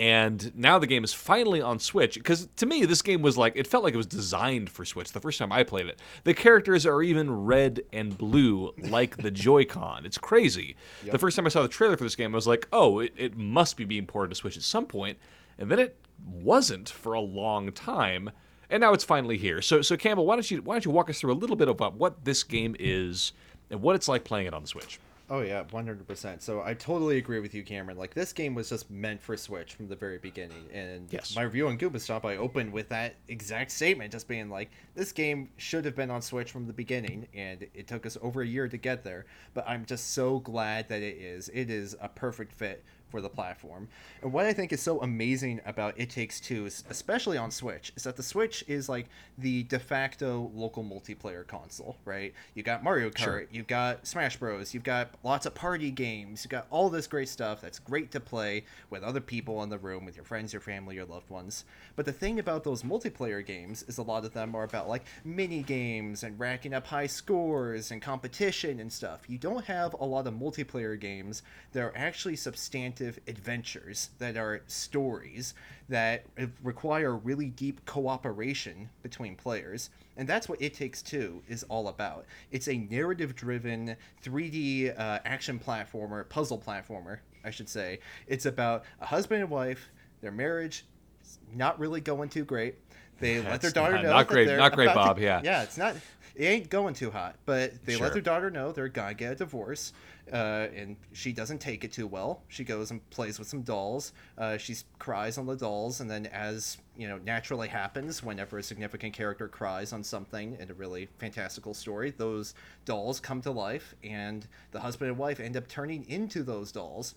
and now the game is finally on Switch because to me this game was like it felt like it was designed for Switch the first time I played it. The characters are even red and blue like the *laughs* Joy-Con. It's crazy. The first time I saw the trailer for this game I was like, "Oh, it, it must be being ported to Switch at some point." And then it wasn't for a long time. and now it's finally here. So, so Campbell, why don't you why don't you walk us through a little bit about what this game is and what it's like playing it on the Switch? Oh yeah, one hundred percent. So I totally agree with you, Cameron. Like this game was just meant for Switch from the very beginning, and Yes. my review on Goomba Stomp, I opened with that exact statement, just being like, this game should have been on Switch from the beginning, and it took us over a year to get there. But I'm just so glad that it is. It is a perfect fit for the platform. And what I think is so amazing about It Takes Two, is- especially on Switch, is that the Switch is like the de facto local multiplayer console, right? You got Mario Kart, Sure. you've got Smash Bros, you've got lots of party games, you've got all this great stuff that's great to play with other people in the room, with your friends, your family, your loved ones. But the thing about those multiplayer games is a lot of them are about like mini games and racking up high scores and competition and stuff. You don't have a lot of multiplayer games that are actually substantive adventures, that are stories, that require really deep cooperation between players. And that's what It Takes Two is all about. It's a narrative driven 3D uh, action platformer, puzzle platformer, I should say. It's about a husband and wife, their marriage is not really going too great. They let their daughter not- know not that great- they're not great, about to- Bob, yeah. yeah, it's not. It ain't going too hot, but they Sure. let their daughter know they're gonna get a divorce, uh, and she doesn't take it too well. She goes and plays with some dolls. Uh, she cries on the dolls, and then, as you know, naturally happens whenever a significant character cries on something in a really fantastical story, those dolls come to life, and the husband and wife end up turning into those dolls.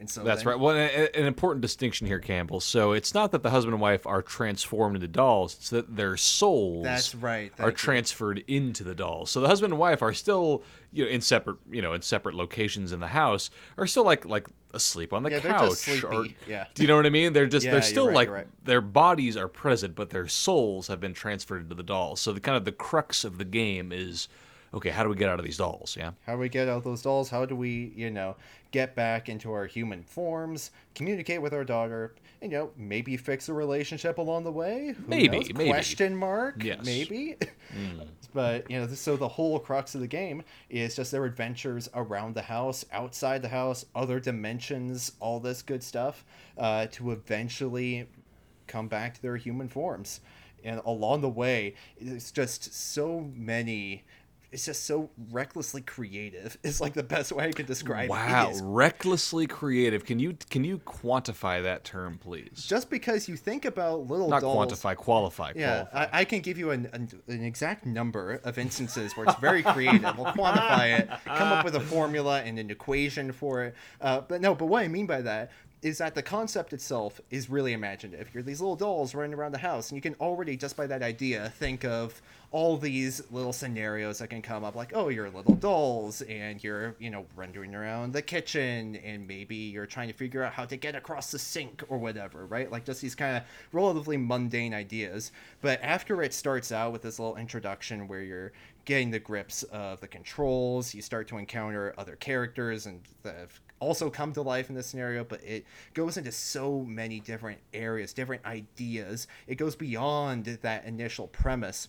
And so That's right. Well, a- an important distinction here, Campbell. So it's not that the husband and wife are transformed into dolls; it's that their souls That's right, are you. transferred into the dolls. So the husband and wife are still, you know, in separate, you know, in separate locations in the house, are still like like asleep on the Yeah, they're couch. Or, yeah. Do you know what I mean? They're just Yeah, they're still right, like right. their bodies are present, but their souls have been transferred into the dolls. So the kind of the crux of the game is, okay, how do we get out of these dolls? Yeah. How do we get out of those dolls? How do we, you know, get back into our human forms, communicate with our daughter, and, you know, maybe fix a relationship along the way? Who Maybe, knows? maybe. Question mark? Yes. Maybe. *laughs* But, you know, so the whole crux of the game is just their adventures around the house, outside the house, other dimensions, all this good stuff, uh, to eventually come back to their human forms. And along the way, it's just so many. It's just so recklessly creative. *laughs* It's like the best way I could describe it. Wow, recklessly creative. Can you can you quantify that term, please? just because you think about little Not dolls. quantify, qualify. Yeah, qualify. I, I can give you an, an, an exact number of instances where it's very creative. We'll quantify it, come up with a formula and an equation for it. Uh, but no, but what I mean by that is that the concept itself is really imaginative. You're these little dolls running around the house, and you can already, just by that idea, think of all these little scenarios that can come up like oh you're little dolls and you're you know wandering around the kitchen and maybe you're trying to figure out how to get across the sink or whatever right like just these kind of relatively mundane ideas but after it starts out with this little introduction where you're getting the grips of the controls you start to encounter other characters and have also come to life in this scenario but it goes into so many different areas different ideas it goes beyond that initial premise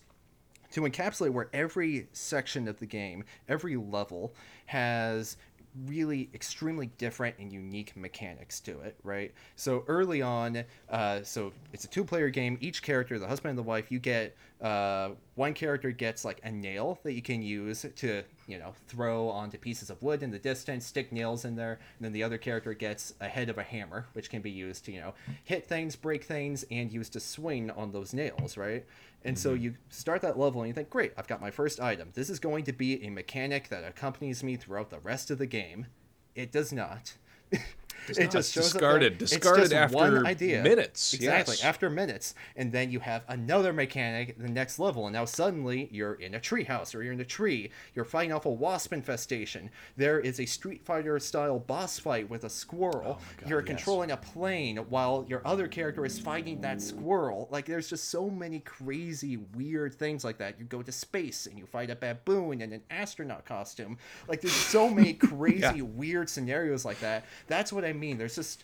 to encapsulate where every section of the game, every level has really extremely different and unique mechanics to it, right? So early on, uh, so it's a two-player game. Each character, the husband and the wife, you get uh, one character gets like a nail that you can use to you know throw onto pieces of wood in the distance, stick nails in there, and then the other character gets a head of a hammer, which can be used to you know hit things, break things, and used to swing on those nails, right? And so you start that level and you think, great, I've got my first item. This is going to be a mechanic that accompanies me throughout the rest of the game. It does not. *laughs* Does it not. just It's shows discarded. It's Discarded just after one idea. minutes. Exactly, Yes. after minutes, and then you have another mechanic, the next level, and now suddenly you're in a treehouse or you're in a tree. You're fighting off a wasp infestation. There is a Street Fighter style boss fight with a squirrel. Oh God, you're yes. controlling a plane while your other character is fighting that squirrel. Like there's just so many crazy, weird things like that. You go to space and you fight a baboon in an astronaut costume. Like there's so many *laughs* crazy, weird scenarios like that. That's what I mean. There's just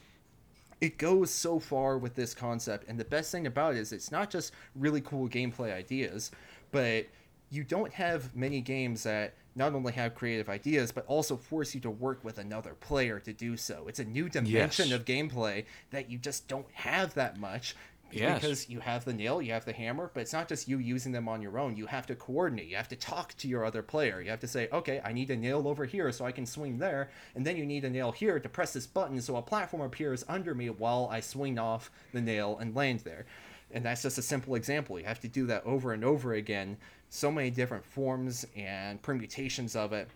it goes so far with this concept and the best thing about it is it's not just really cool gameplay ideas but you don't have many games that not only have creative ideas but also force you to work with another player to do so it's a new dimension Yes. of gameplay that you just don't have that much Yes. Because you have the nail, you have the hammer, but it's not just you using them on your own. You have to coordinate. You have to talk to your other player. You have to say, okay, I need a nail over here so I can swing there, and then you need a nail here to press this button so a platform appears under me while I swing off the nail and land there. And that's just a simple example. You have to do that over and over again. So many different forms and permutations of it.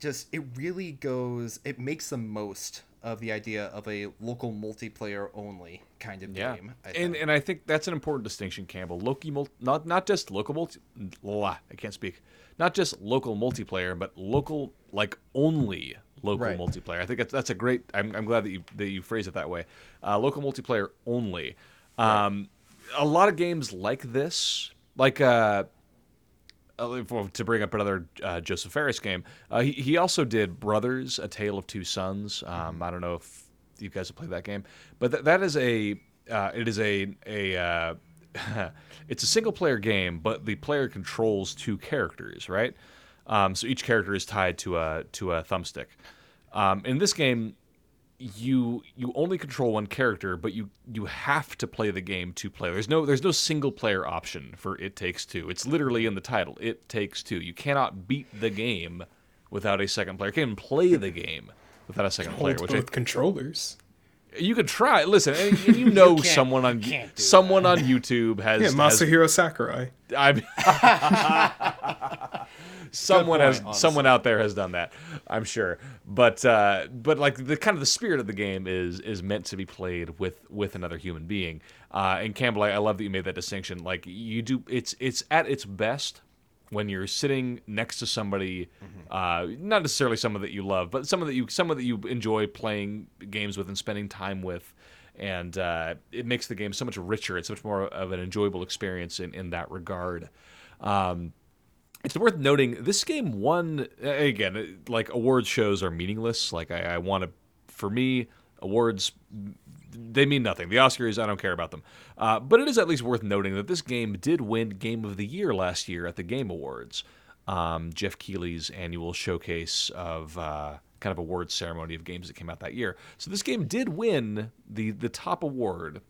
Just, it really goes, it makes the most of the idea of a local multiplayer only kind of Yeah, game. And and I think that's an important distinction, Campbell. Loki, not not just local multi, blah, I can't speak. Not just local multiplayer, but local like only local Right. multiplayer. I think that's that's a great. I'm, I'm glad that you that you phrase it that way. Uh, local multiplayer only. Um, A lot of games like this, like uh, uh, to bring up another uh, Josef Fares game, uh, he, he also did Brothers: A Tale of Two Sons. Um, I don't know if you guys have played that game, but th- that is a uh, it is a a uh, *laughs* it's a single player game, but the player controls two characters, right? Um, so each character is tied to a to a thumbstick. Um, in this game, you you only control one character, but you you have to play the game two player. There's no there's no single player option for It Takes Two. It's literally in the title. It Takes Two. You cannot beat the game without a second player. You can't even play the game without a second player. Hold Which I, controllers. you could try. Listen, and, and you *laughs* know can't- someone on you can't someone on YouTube has Yeah, has Masahiro Sakurai. I'm *laughs* someone point, has honestly. someone out there has done that, I'm sure. But uh, but like the kind of the spirit of the game is is meant to be played with with another human being. Uh, and Campbell, I, I love that you made that distinction. Like you do, it's it's at its best when you're sitting next to somebody, uh, not necessarily someone that you love, but someone that you someone that you enjoy playing games with and spending time with. And uh, it makes the game so much richer. It's much more of an enjoyable experience in, in that regard. Um, it's worth noting this game won again. Like awards shows are meaningless. Like I, I want to, for me, awards they mean nothing. The Oscars, I don't care about them. Uh, but it is at least worth noting that this game did win Game of the Year last year at the Game Awards, um, Geoff Keighley's annual showcase of uh, kind of awards ceremony of games that came out that year. So this game did win the the top award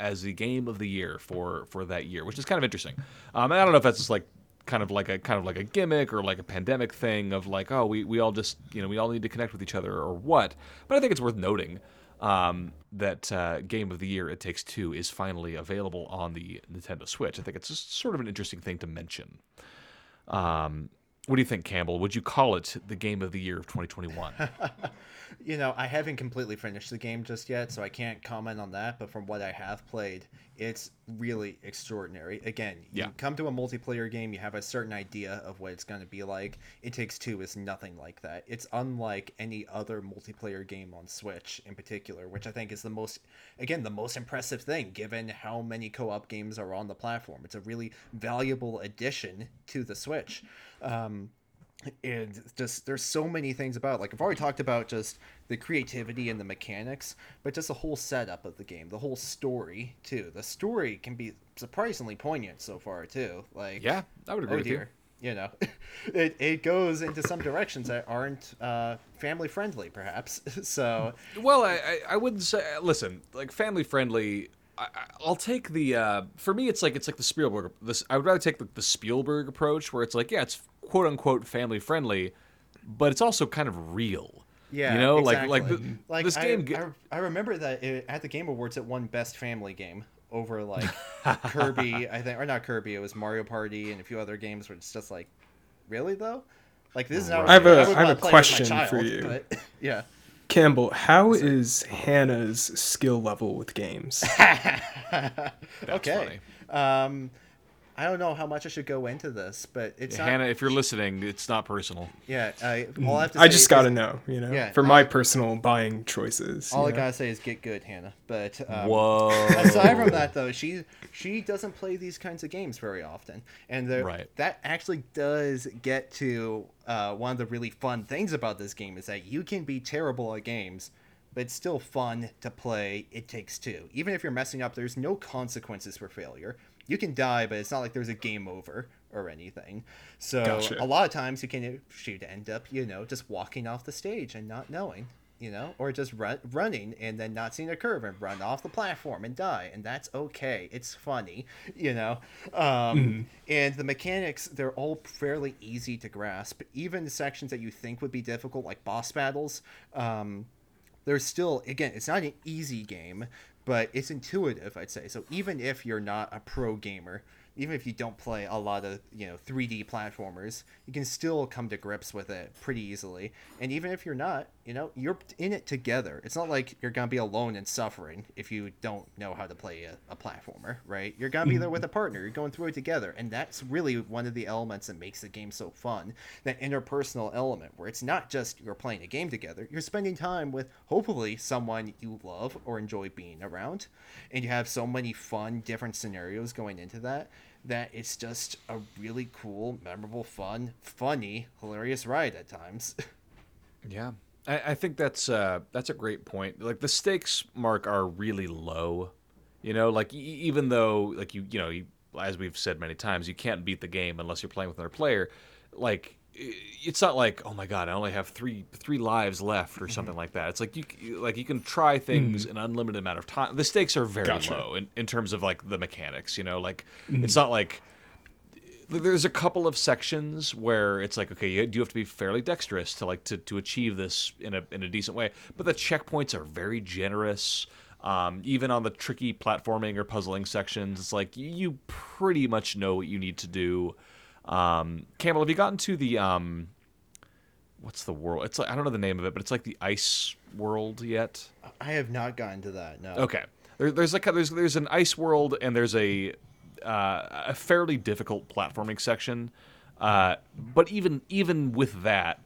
as the game of the year for for that year, which is kind of interesting. Um, and I don't know if that's just like kind of like a kind of like a gimmick or like a pandemic thing of like oh we we all just you know we all need to connect with each other or what. But I think it's worth noting um, that uh, game of the year It Takes Two is finally available on the Nintendo Switch. I think it's just sort of an interesting thing to mention. Um, what do you think, Campbell? Would you call it the game of the year of 2021? *laughs* you know, I haven't completely finished the game just yet, so I can't comment on that. But from what I have played, it's really extraordinary. Again, you Yeah. come to a multiplayer game, you have a certain idea of what it's going to be like. It Takes Two is nothing like that. It's unlike any other multiplayer game on Switch in particular, which I think is the most, again, the most impressive thing given how many co op games are on the platform. It's a really valuable addition to the Switch. Um, and just there's so many things about it. like I've already talked about just the creativity and the mechanics, but just the whole setup of the game, the whole story too. The story can be surprisingly poignant so far too. Like yeah, I would agree oh with you. dear, you know, *laughs* it it goes into some directions that aren't uh, family friendly, perhaps. *laughs* so Well, I, I, I wouldn't say. Listen, like family friendly. I, I- I'll take the. Uh, for me, it's like it's like the Spielberg. This I would rather take the, the Spielberg approach, where it's like, yeah, it's quote unquote family friendly, but it's also kind of real. yeah, you know, exactly. like like the, like this I, game. ge- I, I remember that it, at the Game Awards it won Best Family Game over like Kirby, *laughs* I think, or not Kirby. It was Mario Party and a few other games where it's just like, really though, like this is not. I have a- have a play with question for you. But, *laughs* yeah. Campbell, how is Hannah's skill level with games? *laughs* okay. Um, I don't know how much I should go into this, but it's not. Hannah, if you're listening, it's not personal. Yeah, I, all I have to I just gotta know, you know, Yeah, for I- my personal buying choices. All I know? gotta say is get good, Hannah. But um, Whoa. aside from that though she she doesn't play these kinds of games very often and the, Right. that actually does get to uh, one of the really fun things about this game is that you can be terrible at games but it's still fun to play it takes two even if you're messing up there's no consequences for failure you can die but it's not like there's a game over or anything so Gotcha. a lot of times you can shoot end up you know just walking off the stage and not knowing you know, or just run, running and then not seeing a curve and run off the platform and die, and that's okay. It's funny, you know. Um, And the mechanics, they're all fairly easy to grasp. Even sections that you think would be difficult, like boss battles, um, there's still again, it's not an easy game, but it's intuitive, I'd say. So even if you're not a pro gamer, even if you don't play a lot of you know 3D platformers, you can still come to grips with it pretty easily. And even if you're not, you know, you're in it together. It's not like you're gonna be alone and suffering if you don't know how to play a, a platformer, right? You're gonna be there with a partner. You're going through it together, and that's really one of the elements that makes the game so fun. That interpersonal element, where it's not just you're playing a game together. You're spending time with hopefully someone you love or enjoy being around, and you have so many fun different scenarios going into that that it's just a really cool, memorable, fun, funny, hilarious ride at times. *laughs* Yeah, I, I think that's uh, that's a great point. Like the stakes Marc are really low. You know, like e- even though like you you know you, as we've said many times, you can't beat the game unless you're playing with another player. Like it's not like oh my god, I only have three three lives left or something like that. It's like you like you can try things an unlimited amount of time. The stakes are very Gotcha. low in, in terms of like the mechanics. You know, like it's not like there's a couple of sections where it's like okay you do have to be fairly dexterous to like to, to achieve this in a in a decent way but the checkpoints are very generous um, even on the tricky platforming or puzzling sections it's like you, pretty much know what you need to do um, campbell have you gotten to the um, what's the world it's like i don't know the name of it but it's like the ice world yet I have not gotten to that. No. Okay. There, there's like a, there's there's an ice world and there's a uh, a fairly difficult platforming section, uh, but even even with that,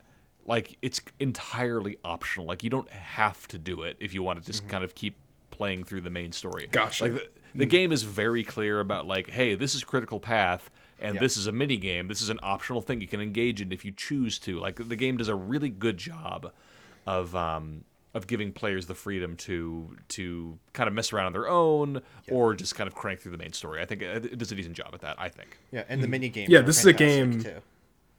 like it's entirely optional. Like you don't have to do it if you want to just kind of keep playing through the main story. Gotcha. Like the, the game is very clear about like, hey, this is critical path. And Yeah. this is a mini game. This is an optional thing you can engage in if you choose to. Like the game does a really good job of um, of giving players the freedom to to kind of mess around on their own or just kind of crank through the main story. I think it, it does a decent job at that. I think. Yeah, and the mm. mini games. Yeah, this is a game- Too.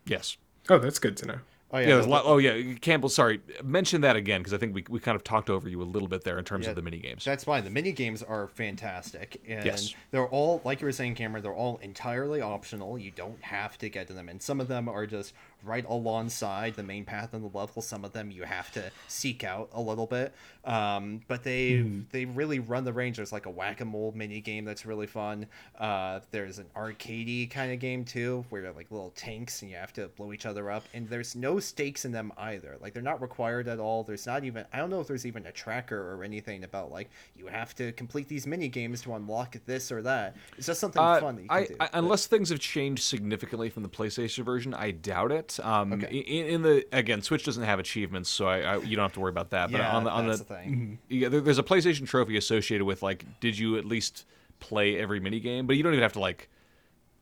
Yes. Oh, that's good to know. Oh Yeah. yeah, the- lot, oh yeah, Campbell. Sorry, mention that again because I think we, we kind of talked over you a little bit there in terms Yeah, of the mini games. That's fine. The mini games are fantastic, and Yes. they're all like you were saying, Cameron. They're all entirely optional. You don't have to get to them, and some of them are just right alongside the main path in the level. Some of them you have to seek out a little bit, um, but they they really run the range. There's like a whack a mole mini game that's really fun. Uh, there's an arcadey kind of game too, where you're like little tanks and you have to blow each other up. And there's no stakes in them either. Like they're not required at all. There's not even I don't know if there's even a tracker or anything about like you have to complete these mini games to unlock this or that. It's just something Uh, fun that you can I, do. I, unless things have changed significantly from the PlayStation version, I doubt it. Um, Okay. in, in the again, Switch doesn't have achievements, so I, I you don't have to worry about that. But Yeah, on the on that's the, the thing. yeah, there, there's a PlayStation trophy associated with like, did you at least play every mini game? But you don't even have to like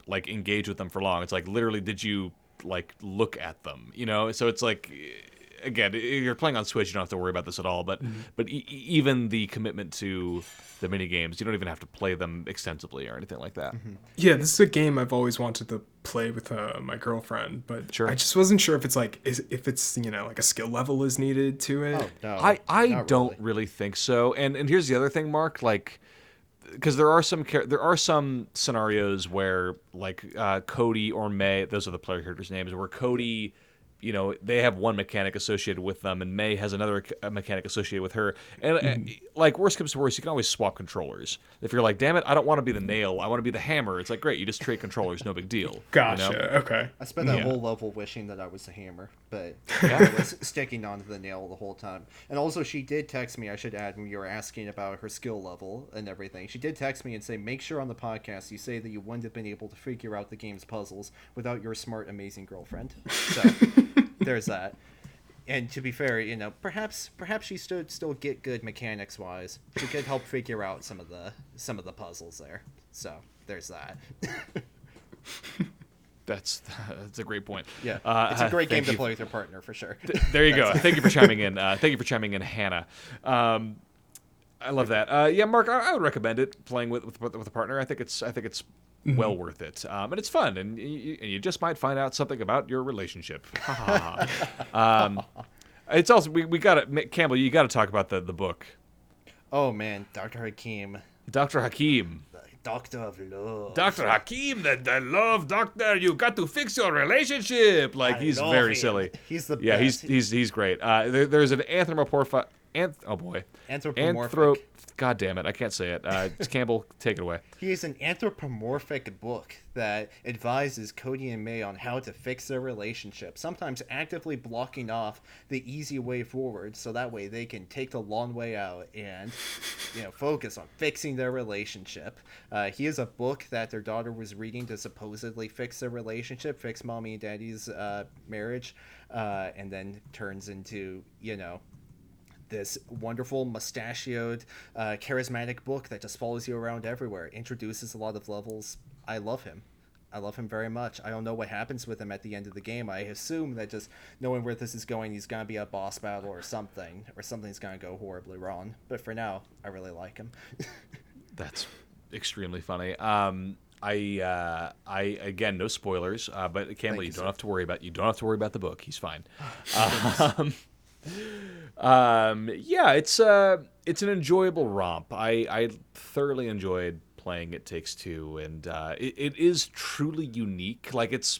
like engage with them for long. It's like literally, did you like look at them? You know, so it's like. Again, if you're playing on Switch, you don't have to worry about this at all. But but e- even the commitment to the mini games, you don't even have to play them extensively or anything like that. Yeah, this is a game I've always wanted to play with uh, my girlfriend, but Sure. I just wasn't sure if it's like is if it's you know like a skill level is needed to it. Oh, no, I I don't really. really. think so. And and here's the other thing, Marc. Like, because there are some there are some scenarios where like uh, Cody or May, those are the player characters' names, where Cody. You know, they have one mechanic associated with them, and May has another mechanic associated with her. And uh, like worst comes to worst, you can always swap controllers. If you're like, "Damn it, I don't want to be the nail, I want to be the hammer," it's like, great, you just trade controllers, no big deal. you know? Okay. I spent that Yeah. whole level wishing that I was the hammer, but *laughs* I was sticking onto the nail the whole time. And also, she did text me. I should add when you were asking about her skill level and everything. She did text me and say, "Make sure on the podcast you say that you wouldn't have been able to figure out the game's puzzles without your smart, amazing girlfriend." So *laughs* there's that. And to be fair, you know, perhaps perhaps she stood still get good mechanics wise. She could help figure out some of the some of the puzzles there. So there's that. *laughs* That's that's a great point. Yeah, Uh, it's a great game to you. play with your partner for sure. there you go. Thank you for *laughs* chiming in. Uh, thank you for chiming in, Hannah. Um, I love that. Uh, yeah, Marc, I, I would recommend it playing with, with with a partner. I think it's I think it's well worth it, um, and it's fun, and you, and you just might find out something about your relationship. *laughs* *laughs* Um, It's also we, we got to Campbell. You got to talk about the the book, Oh man, Dr. Hakim, Doctor Hakim. Doctor of Love. Dr. Hakim, the, the love doctor, you got to fix your relationship. Like I he's very him. silly. He's the yeah, he's best. he's he's great. Uh, there, there's an anthropomorphic. Anth- oh boy, Anthropomorphic. Anthro- God damn it, I can't say it. Uh, *laughs* Campbell, take it away. He is an anthropomorphic book that advises Cody and May on how to fix their relationship, sometimes actively blocking off the easy way forward so that way they can take the long way out and you know focus on fixing their relationship. Uh, he is a book that their daughter was reading to supposedly fix their relationship, fix mommy and daddy's uh, marriage, uh, and then turns into, you know, this wonderful mustachioed uh, charismatic book that just follows you around everywhere introduces a lot of levels. I love him. I love him very much. I don't know what happens with him at the end of the game. I assume that just knowing where this is going he's going to be a boss battle or something or something's going to go horribly wrong. But for now i really like him. *laughs* That's extremely funny. Um, I uh, I again no spoilers, uh, but Campbell, you, you, don't have to worry about you don't have to worry about the book. He's fine. *laughs* um, um, yeah, it's uh, it's an enjoyable romp. I I thoroughly enjoyed playing It Takes Two, and uh, it, it is truly unique. Like it's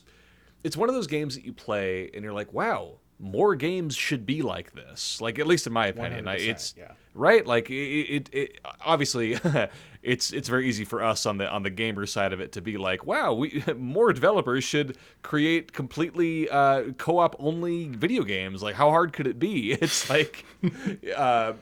it's one of those games that you play and you're like, wow, more games should be like this. Like at least in my opinion, I, it's yeah. right. Like it, it, it obviously *laughs* it's it's very easy for us on the on the gamer side of it to be like, wow, we *laughs* more developers should create completely uh, co-op only video games. Like how hard could it be? *laughs* It's like *laughs* uh,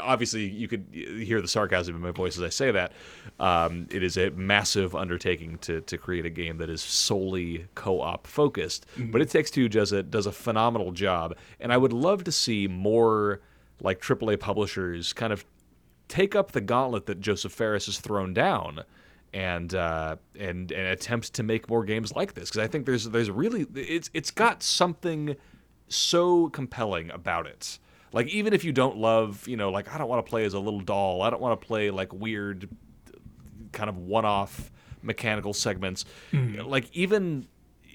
obviously you could hear the sarcasm in my voice as I say that. Um, it is a massive undertaking to to create a game that is solely co-op focused, but it takes two does a does a phenomenal job, and I would love to see more like AAA publishers kind of take up the gauntlet that Josef Fares has thrown down and uh, and and attempt to make more games like this because I think there's there's really it's it's got something so compelling about it. Like even if you don't love, you know, like I don't want to play as a little doll. I don't want to play like weird kind of one-off mechanical segments. Like even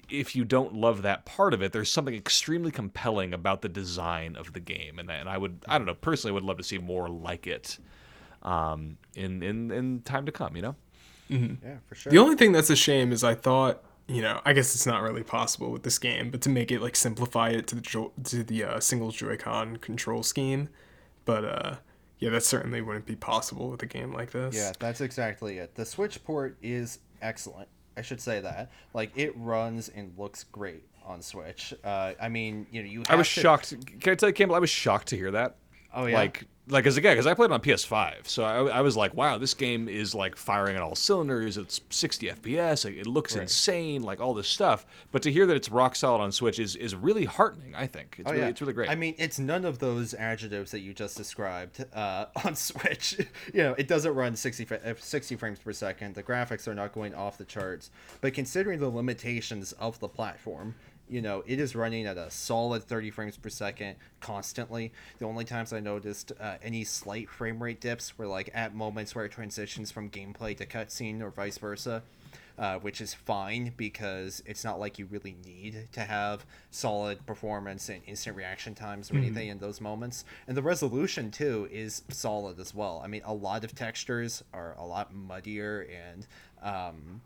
if you don't love that part of it, there's something extremely compelling about the design of the game, and and I would I don't know personally would love to see more like it um, in in in time to come. You know. yeah for sure The only thing that's a shame is I thought, you know, I guess it's not really possible with this game, but to make it like simplify it to the jo- to the uh, single Joy-Con control scheme, but uh, yeah, that certainly wouldn't be possible with a game like this. Yeah, that's exactly it. The Switch port is excellent. I should say that. Like it runs and looks great on Switch. Uh, I mean, you know, you. I was to- shocked. Can I tell you, Campbell? I was shocked to hear that. Oh, yeah? Like, like as again, because I played it on PS5, so I, I was like, wow, this game is like firing at all cylinders. It's 60 FPS. It, it looks Right. insane, like all this stuff. But to hear that it's rock solid on Switch is is really heartening. I think it's Oh, really yeah. it's really great. I mean, it's none of those adjectives that you just described uh, *laughs* on Switch. *laughs* you know, it doesn't run 60, uh, 60 frames per second. The graphics are not going off the charts. But considering the limitations of the platform, you know, it is running at a solid 30 frames per second constantly. The only times I noticed uh, any slight frame rate dips were like at moments where it transitions from gameplay to cutscene or vice versa uh, which is fine because it's not like you really need to have solid performance and instant reaction times or anything in those moments. And the resolution too is solid as well. I mean, a lot of textures are a lot muddier and um,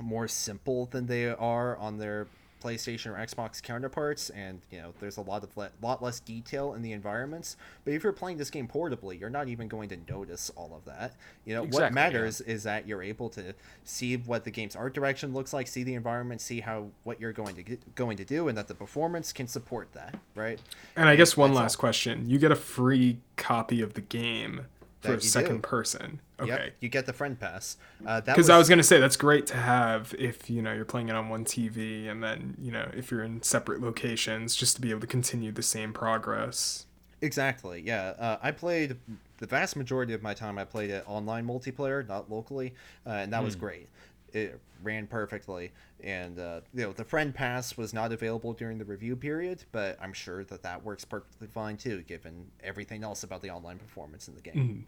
more simple than they are on their PlayStation or Xbox counterparts, and you know there's a lot of le- lot less detail in the environments. But if you're playing this game portably, you're not even going to notice all of that. You know what Exactly, yeah. matters is that you're able to see what the game's art direction looks like, see the environment, see how what you're going to get, going to do, and that the performance can support that, right? And I guess one That's last question: you get a free copy of the game for a second do. person. Okay. Yep, you get the friend pass. Uh, Because I was gonna say that's great to have if you know you're playing it on one TV, and then you know if you're in separate locations, just to be able to continue the same progress. Exactly. Yeah. Uh, I played the vast majority of my time. I played it online multiplayer, not locally, uh, and that was great. It ran perfectly, and uh, you know the friend pass was not available during the review period, but I'm sure that that works perfectly fine too, given everything else about the online performance in the game.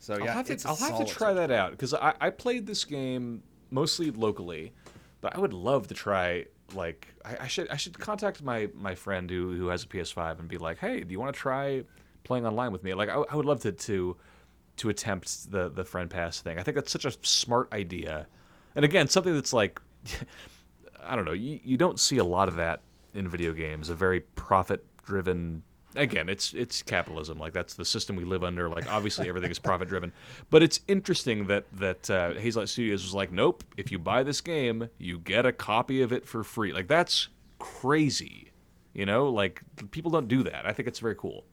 So yeah, I'll have to, I'll have to try that out because I, I played this game mostly locally, but I would love to try like I, I should I should contact my my friend who who has a PS5 and be like, hey, do you want to try playing online with me? Like I, I would love to to to attempt the the friend pass thing. I think that's such a smart idea, and again, something that's like *laughs* I don't know, you, you don't see a lot of that in video games. A very profit driven again, it's it's capitalism. Like that's the system we live under. Like obviously everything is profit driven. But it's interesting that that uh, Hazelight Studios was like, nope. If you buy this game, you get a copy of it for free. Like that's crazy. You know, like people don't do that. I think it's very cool.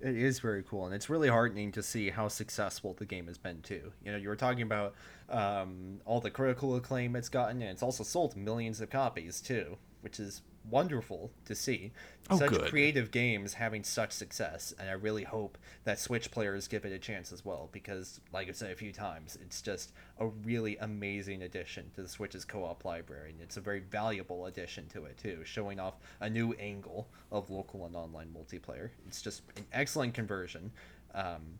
It is very cool, and it's really heartening to see how successful the game has been too. You know, you were talking about um, all the critical acclaim it's gotten, and it's also sold millions of copies too, which is wonderful to see. Oh, such good. creative games having such success, and I really hope that Switch players give it a chance as well, because, like I've said a few times, it's just a really amazing addition to the Switch's co-op library, and it's a very valuable addition to it too, showing off a new angle of local and online multiplayer. It's just an excellent conversion. Um,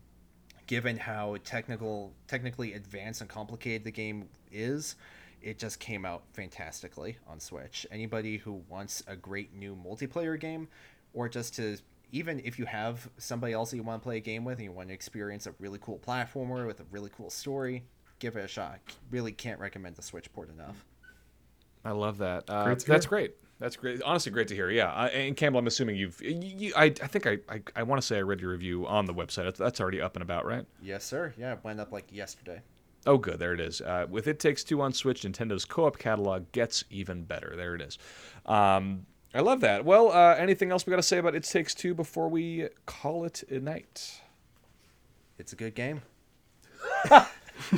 given how technical technically advanced and complicated the game is it just came out fantastically on switch anybody who wants a great new multiplayer game or just to even if you have somebody else that you want to play a game with and you want to experience a really cool platformer with a really cool story give it a shot really can't recommend the switch port enough I love that. Uh, Great that's great. That's great. Honestly, great to hear. Yeah, uh, and Campbell, I'm assuming you've. You, you, I, I think I, I, I want to say I read your review on the website. That's, that's already up and about, right? yes sir yeah it went up like yesterday Oh, good. There it is. Uh, with It Takes Two on Switch, Nintendo's co-op catalog gets even better. There it is. Um, I love that. Well, uh, anything else we got to say about It Takes Two before we call it a night? it's a good game *laughs*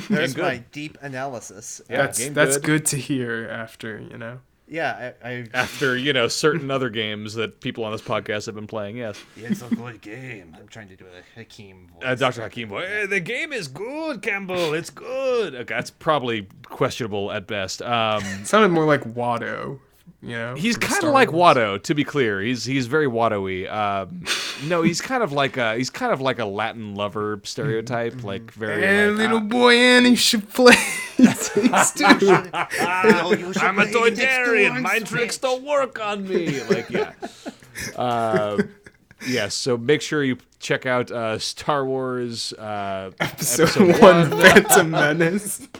there's good. my deep analysis Yeah, that's game that's good. good. to hear after you know. Yeah I, I After you know certain other games that people on this podcast have been playing, yes. it's a good game i'm trying to do a hakeem voice Uh, Dr. Hakim, boy, "Eh, the game is good, Campbell. It's good. Okay, that's probably questionable at best. Um, *laughs* sounded more like Watto. You know, he's kind of like Wars. Watto, to be clear. He's he's very Watto-y. Um, no, he's kind of like a he's kind of like a Latin lover stereotype, like very. Hey, like, little ah, boy Annie should play. It Takes Two. Oh, you I'm a play It Takes Two Toydarian. on My tricks don't work on me. Like yeah. *laughs* Uh, yes. so make sure you check out uh, Star Wars uh, Episode one, Phantom Menace. *laughs*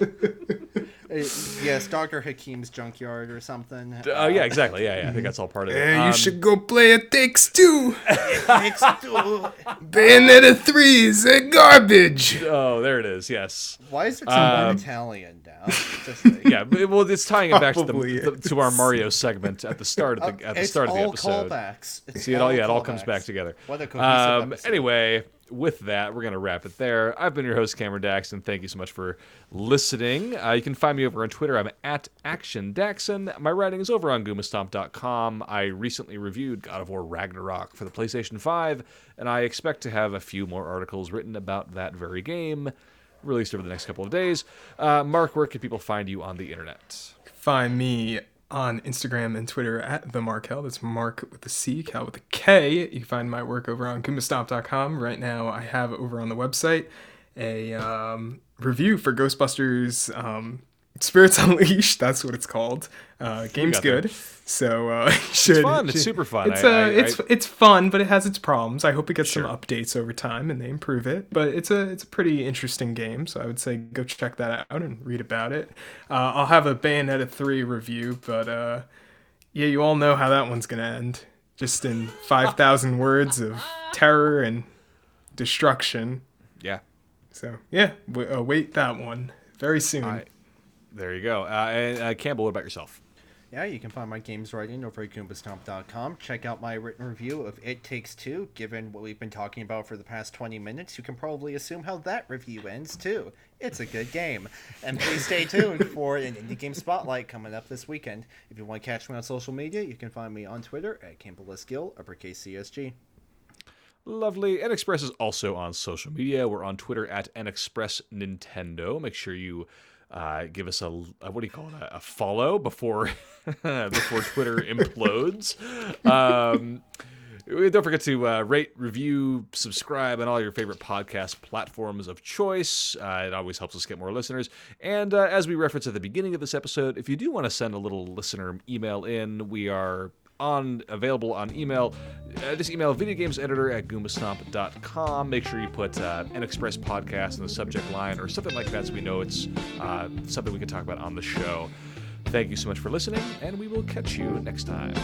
Uh, yes, Dr. Hakim's junkyard or something. Oh yeah, exactly. Yeah, yeah. I think that's all part of it. Hey, you Um, should go play It Takes Two. *laughs* Takes two. Bayonetta three is a garbage. Oh, there it is. Yes. Why is there someone Um, Italian now? Just *laughs* like- Yeah, but, well, it's tying it back to the, the to our Mario segment at the start of the *laughs* at the it's start of the episode. callbacks. It's See it all? Yeah, it all comes back together. Um, anyway, with that, we're gonna wrap it there. I've been your host, Cameron Daxon. Thank you so much for listening. Uh, you can find me over on Twitter. I'm at Action Daxon. My writing is over on Goombastomp.com. I recently reviewed God of War Ragnarok for the PlayStation 5, and I expect to have a few more articles written about that very game released over the next couple of days. Uh, Marc, where can people find you on the internet? Find me on Instagram and Twitter at the Markel. That's Mark with a C, Cal with a K. You can find my work over on Goombastomp.com. Right now, I have over on the website a um, review for Ghostbusters um, Spirits *laughs* Unleashed. That's what it's called. Uh, game's good. So uh, *laughs* should, fun. It's super fun. It's I- uh, I- it's I- it's fun, but it has its problems. I hope it gets Sure. some updates over time and they improve it. But it's a it's a pretty interesting game, so I would say go check that out and read about it. Uh, I'll have a Bayonetta three review, but uh, yeah, you all know how that one's gonna end. Just in *laughs* five thousand words of terror and destruction. Yeah. So yeah, w- await that one very soon. There you go. Uh, and, uh, Campbell, what about yourself? Yeah, you can find my games writing over at goombastomp.com. Check out my written review of It Takes Two. Given what we've been talking about for the past 20 minutes, you can probably assume how that review ends, too. It's a good game. And please stay tuned for an Indie Game Spotlight coming up this weekend. If you want to catch me on social media, you can find me on Twitter at Campbell S. Uppercase CSG. Lovely. NXpress is also on social media. We're on Twitter at NXpress Nintendo. Make sure you uh, give us a, a what do you call it a, a follow before *laughs* before Twitter *laughs* implodes. Um, Don't forget to uh, rate, review, subscribe on all your favorite podcast platforms of choice. Uh, it always helps us get more listeners. And uh, as we referenced at the beginning of this episode, if you do want to send a little listener email in, we are on available on email. Uh, just email videogameseditor at goombastomp.com. Make sure you put uh, NXpress podcast in the subject line or something like that so we know it's uh, something we can talk about on the show. Thank you so much for listening, and we will catch you next time.